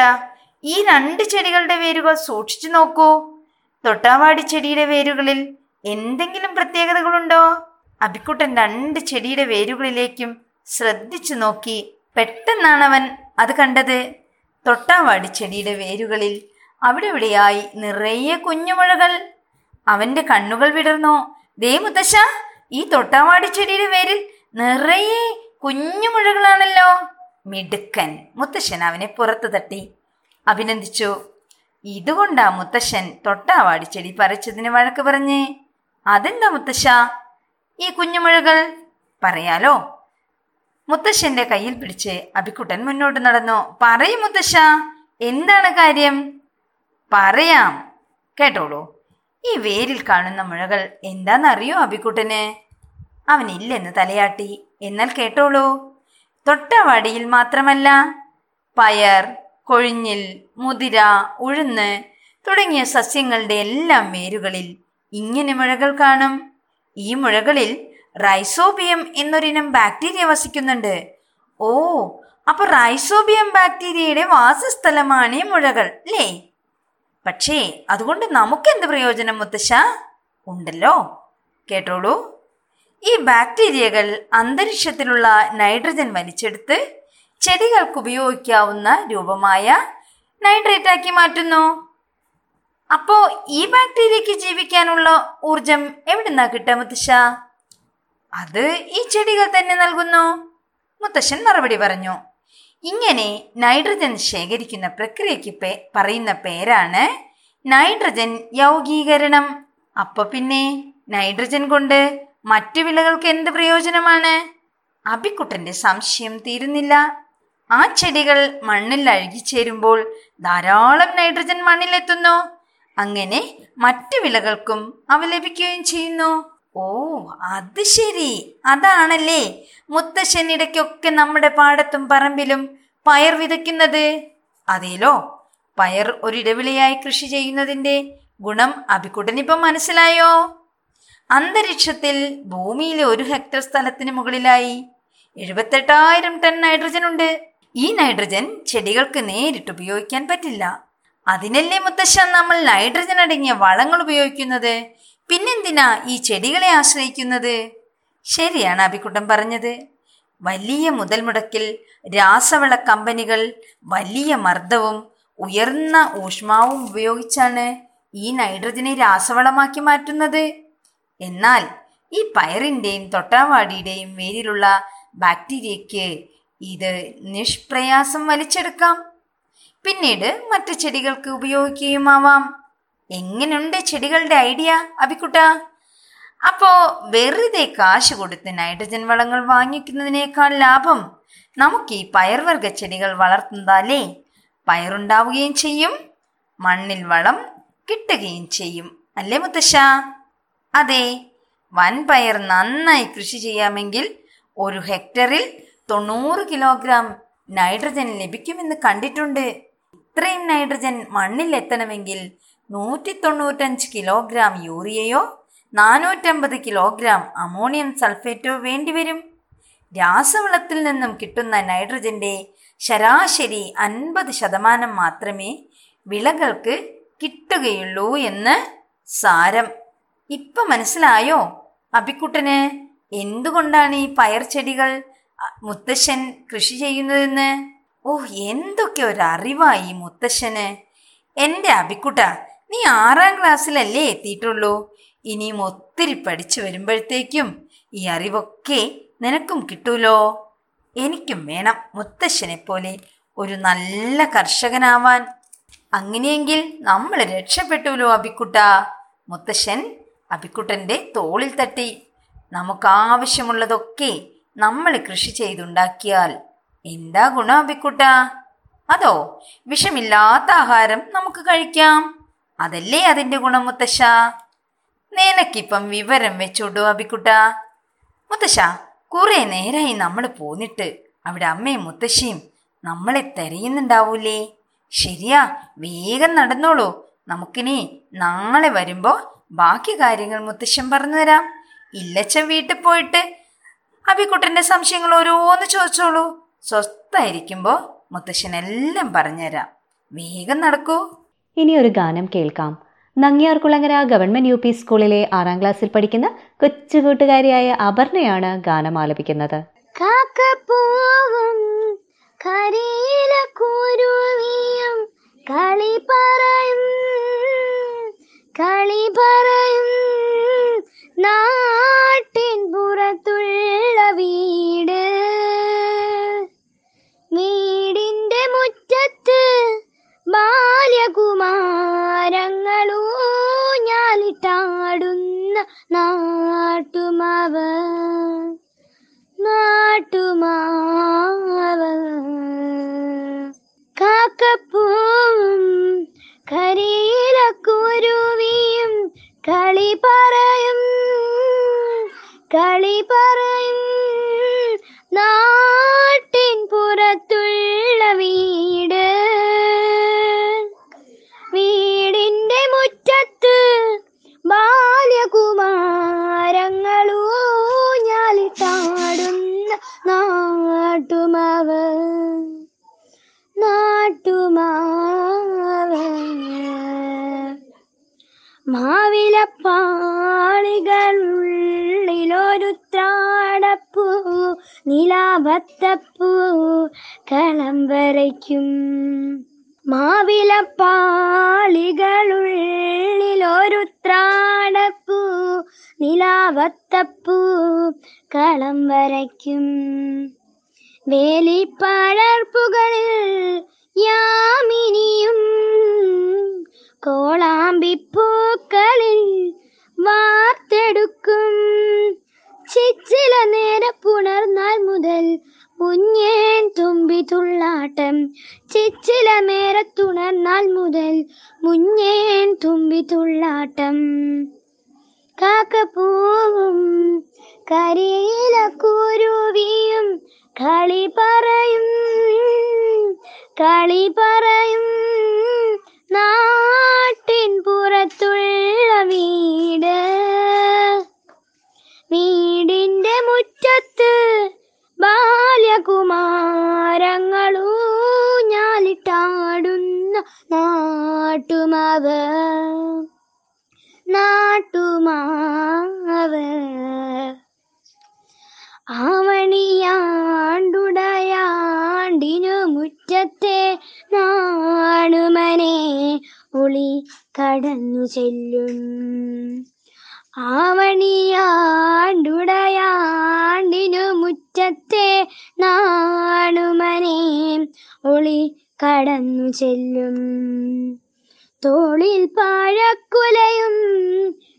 ഈ രണ്ട് ചെടികളുടെ വേരുകൾ സൂക്ഷിച്ചു നോക്കൂ. തൊട്ടാവാടി ചെടിയുടെ വേരുകളിൽ എന്തെങ്കിലും പ്രത്യേകതകളുണ്ടോ? അബിക്കുട്ടൻ രണ്ട് ചെടിയുടെ വേരുകളിലേക്കും ശ്രദ്ധിച്ചു നോക്കി പെട്ടെന്നാണ് അവൻ അത് കണ്ടത്. തൊട്ടാവാടി ചെടിയുടെ വേരുകളിൽ അവിടെ ഇവിടെയായി നിറയെ കുഞ്ഞുമുഴകൾ. അവന്റെ കണ്ണുകൾ വിടർന്നു. ദേ മുത്തശ്ശ ഈ തൊട്ടാവാടി ചെടിയുടെ പേരിൽ നിറയെ കുഞ്ഞു മുഴകളാണല്ലോ. മിടുക്കൻ മുത്തശ്ശൻ അവനെ പുറത്തു തട്ടി. അഭിനന്ദിച്ചു. ഇതുകൊണ്ടാ മുത്തശ്ശൻ തൊട്ടാവാടി ചെടി പറിച്ചതിന് വഴക്ക് പറഞ്ഞേ? അതെന്താ മുത്തശ്ശ? ഈ കുഞ്ഞുമുഴകൾ പറയാലോ? മുത്തശ്ശന്റെ കയ്യിൽ പിടിച്ച് അഭിക്കുട്ടൻ മുന്നോട്ട് നടന്നു. പറയും മുത്തശ്ശ എന്താണ് കാര്യം? പറയാം. കേട്ടോളൂ. ഈ വേരിൽ കാണുന്ന മുഴകൾ എന്താണെന്നറിയോ അബിക്കുട്ടന് അവനില്ലെന്ന് തലയാട്ടി. എന്നാൽ കേട്ടോളൂ. തൊട്ടവാടിയിൽ മാത്രമല്ല. പയർ കൊഴിഞ്ഞിൽ മുതിര ഉഴുന്ന് തുടങ്ങിയ സസ്യങ്ങളുടെ എല്ലാം വേരുകളിൽ ഇങ്ങനെ മുഴകൾ കാണും. ഈ മുഴകളിൽ റൈസോബിയം എന്നൊരിനം ബാക്ടീരിയ വസിക്കുന്നുണ്ട്. ഓ അപ്പൊ റൈസോബിയം ബാക്ടീരിയയുടെ വാസസ്ഥലമാണ് ഈ മുഴകൾ അല്ലേ? പക്ഷേ അതുകൊണ്ട് നമുക്കെന്ത് പ്രയോജനം മുത്തശ്ശ? ഉണ്ടല്ലോ. കേട്ടോളൂ. ഈ ബാക്ടീരിയകൾ അന്തരീക്ഷത്തിലുള്ള നൈട്രജൻ വലിച്ചെടുത്ത് ചെടികൾക്ക് ഉപയോഗിക്കാവുന്ന രൂപമായ നൈട്രേറ്റ് ആക്കി മാറ്റുന്നു. അപ്പോ ഈ ബാക്ടീരിയക്ക് ജീവിക്കാനുള്ള ഊർജം എവിടുന്നാ കിട്ടുക മുത്തശ്ശ? അത് ഈ ചെടികൾ തന്നെ നൽകുന്നു. മുത്തശ്ശൻ മറുപടി പറഞ്ഞു. ഇങ്ങനെ നൈട്രജൻ ശേഖരിക്കുന്ന പ്രക്രിയയ്ക്ക് പേ പറയുന്ന പേരാണ് നൈട്രജൻ യൗഗീകരണം. അപ്പൊ പിന്നെ നൈട്രജൻ കൊണ്ട് മറ്റു വിളകൾക്ക് എന്ത് പ്രയോജനമാണ്? അബിക്കുട്ടന്റെ സംശയം തീരുന്നില്ല. ആ ചെടികൾ മണ്ണിൽ അഴുകി അഴുകിച്ചേരുമ്പോൾ ധാരാളം നൈട്രജൻ മണ്ണിലെത്തുന്നു. അങ്ങനെ മറ്റു വിളകൾക്കും അവ ലഭിക്കുകയും ചെയ്യുന്നു. ഓ അത് ശരി. അതാണല്ലേ. മുത്തശ്ശൻ ഇടയ്ക്കൊക്കെ നമ്മുടെ പാടത്തും പറമ്പിലും പയർ വിതയ്ക്കുന്നത്. അതേലോ പയർ ഒരിടവിളിയായി കൃഷി ചെയ്യുന്നതിന്റെ ഗുണം അഭിക്കുട്ടനിപ്പം മനസ്സിലായോ? അന്തരീക്ഷത്തിൽ ഭൂമിയിലെ ഒരു ഹെക്ടർ സ്ഥലത്തിന് മുകളിലായി എഴുപത്തെട്ടായിരം ടൺ നൈട്രജൻ ഉണ്ട്. ഈ നൈട്രജൻ ചെടികൾക്ക് നേരിട്ട് ഉപയോഗിക്കാൻ പറ്റില്ല. അതിനല്ലേ മുത്തശ്ശൻ നമ്മൾ നൈട്രജൻ അടങ്ങിയ വളങ്ങൾ ഉപയോഗിക്കുന്നത്? പിന്നെന്തിനാ ഈ ചെടികളെ ആശ്രയിക്കുന്നത്? ശരിയാണ് അഭിക്കുട്ടൻ പറഞ്ഞത്. വലിയ മുതൽ മുടക്കിൽ രാസവള കമ്പനികൾ വലിയ മർദ്ദവും ഉയർന്ന ഊഷ്മാവും ഉപയോഗിച്ചാണ് ഈ നൈട്രജനെ രാസവളമാക്കി മാറ്റുന്നത്. എന്നാൽ ഈ പയറിന്റെയും തൊട്ടാവാടിയുടെയും വേരിലുള്ള ബാക്ടീരിയയ്ക്ക് ഇത് നിഷ്പ്രയാസം വലിച്ചെടുക്കാം. പിന്നീട് മറ്റു ചെടികൾക്ക് ഉപയോഗിക്കുകയുമാവാം. എങ്ങനെയുണ്ട് ചെടികളുടെ ഐഡിയ അഭിക്കുട്ട? അപ്പോ വെറുതെ കാശ് കൊടുത്ത് നൈട്രജൻ വളങ്ങൾ വാങ്ങിക്കുന്നതിനേക്കാൾ ലാഭം നമുക്ക് ഈ പയർവർഗ ചെടികൾ വളർത്തുന്നതല്ലേ? പയറുണ്ടാവുകയും ചെയ്യും മണ്ണിൽ വളം കിട്ടുകയും ചെയ്യും. അല്ലേ മുത്തശ്ശ? അതെ വൻപയർ നന്നായി കൃഷി ചെയ്യാമെങ്കിൽ ഒരു ഹെക്ടറിൽ തൊണ്ണൂറ് കിലോഗ്രാം നൈട്രജൻ ലഭിക്കുമെന്ന് കണ്ടിട്ടുണ്ട്. ഇത്രയും നൈട്രജൻ മണ്ണിൽ എത്തണമെങ്കിൽ നൂറ്റി തൊണ്ണൂറ്റഞ്ച് കിലോഗ്രാം യൂറിയയോ നാനൂറ്റമ്പത് കിലോഗ്രാം അമോണിയം സൾഫേറ്റോ വേണ്ടിവരും. രാസവളത്തിൽ നിന്നും കിട്ടുന്ന നൈട്രജന്റെ ശരാശരി അൻപത് ശതമാനം മാത്രമേ വിളകൾക്ക് കിട്ടുകയുള്ളൂ എന്ന് സാരം. ഇപ്പൊ മനസ്സിലായോ? അബിക്കുട്ടന് എന്തുകൊണ്ടാണ് ഈ പയർ ചെടികൾ മുത്തശ്ശൻ കൃഷി ചെയ്യുന്നതെന്ന്? ഓ എന്തൊക്കെ ഒരു അറിവായി മുത്തശ്ശന്. എന്റെ അബിക്കുട്ട നീ ആറാം ക്ലാസ്സിലല്ലേ എത്തിയിട്ടുള്ളൂ? ഇനിയും ഒത്തിരി പഠിച്ചു വരുമ്പോഴത്തേക്കും ഈ അറിവൊക്കെ നിനക്കും കിട്ടൂലോ? എനിക്കും വേണം മുത്തശ്ശനെ പോലെ ഒരു നല്ല കർഷകനാവാൻ. അങ്ങനെയെങ്കിൽ നമ്മൾ രക്ഷപ്പെട്ടുല്ലോ അബിക്കുട്ട മുത്തശ്ശൻ അബിക്കുട്ടന്റെ തോളിൽ തട്ടി. നമുക്ക് ആവശ്യമുള്ളതൊക്കെ നമ്മൾ കൃഷി ചെയ്തുണ്ടാക്കിയാൽ എന്താ ഗുണം അബിക്കുട്ട അതോ വിഷമില്ലാത്ത ആഹാരം നമുക്ക് കഴിക്കാം? അതല്ലേ അതിന്റെ ഗുണം മുത്തശ്ശ നിനക്കിപ്പം വിവരം വെച്ചോടോ അബിക്കുട്ട? മുത്തശ്ശ കുറെ നേരായി നമ്മൾ പോന്നിട്ട് അവിടെ അമ്മയും മുത്തശ്ശിയും നമ്മളെ തെരയുന്നുണ്ടാവൂലേ? ശരിയാ വേഗം നടന്നോളൂ. നമുക്കിനി നാളെ വരുമ്പോ ബാക്കി കാര്യങ്ങൾ മുത്തശ്ശൻ പറഞ്ഞു തരാം. ഇല്ലച്ചൻ വീട്ടിൽ പോയിട്ട് അഭിക്കുട്ടന്റെ സംശയങ്ങൾ ഓരോന്ന് ചോദിച്ചോളൂ. സ്വസ്ഥായിരിക്കുമ്പോ മുത്തശ്ശൻ എല്ലാം പറഞ്ഞുതരാം. വേഗം നടക്കൂ. ഇനി ഒരു ഗാനം കേൾക്കാം. നങ്ങിയാർകുളങ്ങര ഗവൺമെന്റ് യു പി സ്കൂളിലെ ആറാം ക്ലാസ്സിൽ പഠിക്കുന്ന കൊച്ചുകൂട്ടുകാരിയായ അപർണയാണ് ഗാനം ആലപിക്കുന്നത്. പറയും പറയും. നാട്ടിൻ പുറത്തുള്ള വീട് തുമ്പി തുള്ളാട്ടം ചിച്ചില മേരത്തുണർന്നാൽ തുണർന്നാൽ മുതൽ മുഞ്ഞേൻ തുമ്പി തുള്ളാട്ടം കാക്കപ്പൂവും കരിയില കുരുവിയും കളി പറയും കളി പറയും. നാട്ടിൻ പുറത്തുള്ള വീട് വീടിന്റെ മുറ്റത്ത് കുമാരങ്ങളൂ ഞാലിട്ടാടുന്ന നാട്ടുമാവ് നാട്ടുമാവ ആവണിയാണ്ടുടയാണ്ടിനു മുറ്റത്തെ നാണുമനെ ഒളി കടന്നു ചെല്ലും. ആവണിയാണ്ടുടയാണ്ടിനു മുറ്റത്തെ നാണുമനെ ഒളി കടന്നു ചെല്ലും. തോളിൽ പാഴക്കുലയും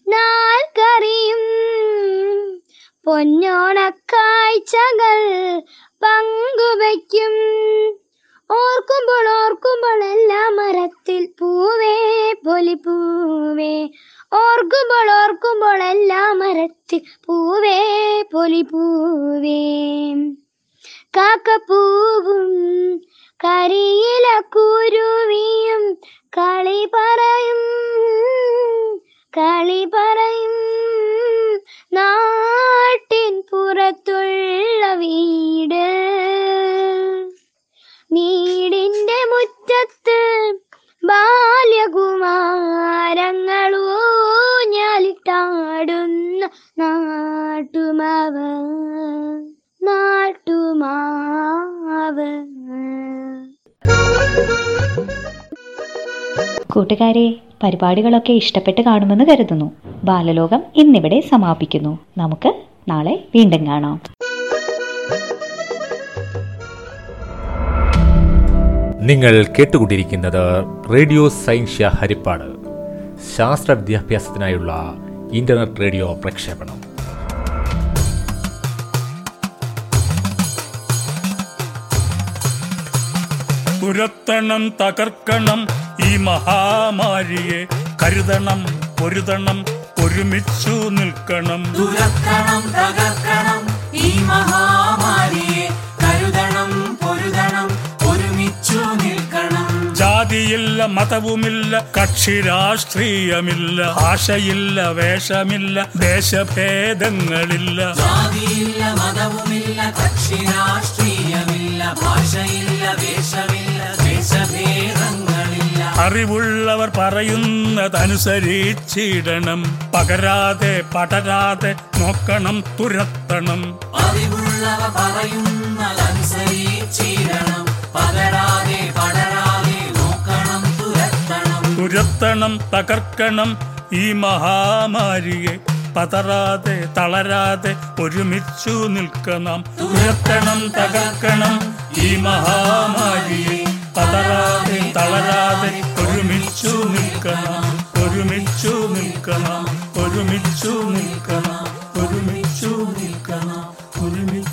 നാൽക്കറിയും പൊന്നോണക്കാഴ്ചകൾ പങ്കുവയ്ക്കും. ഓർക്കുമ്പോൾ ഓർക്കുമ്പോൾ എല്ലാ മരത്തിൽ പൂവേ പൊലി പൂവേ. ഓർക്കുമ്പോൾ ഓർക്കുമ്പോൾ എല്ലാ മരത്തിൽ പൂവേ പൊലി പൂവേ. കാക്കപ്പൂവും കരിയില കുരുവിയും കളി പറയും കളി പറയും. നാട്ടിൻ പുറത്തുള്ള വീട് വീടിന്റെ മുറ്റത്ത് ബാല്യകുമാരങ്ങളൂഞ്ഞാലിട്ടാടുന്ന നാട്ടുമാവ നാട്ടുമാവ് കൂട്ടുകാരെ പരിപാടികളൊക്കെ ഇഷ്ടപ്പെട്ട് കാണുമെന്ന് കരുതുന്നു. ബാലലോകം ഇന്നിവിടെ സമാപിക്കുന്നു. നമുക്ക് നാളെ വീണ്ടും കാണാം. നിങ്ങൾ കേട്ടുകൊണ്ടിരിക്കുന്നത് റേഡിയോ സയൻഷ്യ ഹരിപ്പാട്. ശാസ്ത്ര വിദ്യാഭ്യാസത്തിനായുള്ള ഇന്റർനെറ്റ് റേഡിയോ പ്രക്ഷേപണം. തുരത്തണം തകർക്കണം ഈ മഹാമാരിയെ. കരുതണം പൊരുതണം ഒരുമിച്ചു നിൽക്കണം. തകർക്കണം ഈ മഹാമാരിയെ. ജാതിയില്ല മതവുമില്ല കക്ഷി രാഷ്ട്രീയമില്ല ഭാഷയില്ല വേഷമില്ല ദേശഭേദങ്ങളില്ല. ജാതിയില്ല മതവുമില്ല കക്ഷി രാഷ്ട്രീയമില്ല ഭാഷയില്ല വേഷമില്ല ദേശഭേദങ്ങളില്ല. അറിവുള്ളവർ പറയുന്നതനുസരിച്ചിടണം. പകരാതെ പടരാതെ നോക്കണം തുരത്തണം. അറിവുള്ളവർ പറയുന്നതനുസരിച്ചിരണം തുരത്തണം തകർക്കണം ഈ മഹാമാരിയെ. പതറാതെ തളരാതെ ഒരുമിച്ചു നിൽക്കണം. തുരത്തണം തകർക്കണം ഈ മഹാമാരിയെ. പതറാതെ തളരാതെ ഒരുമിച്ചു നിൽക്കണം. ഒരുമിച്ചു നിൽക്കണം. ഒരുമിച്ചു നിൽക്കണം. ഒരുമിച്ചു നിൽക്കണം. ഒരുമിച്ചു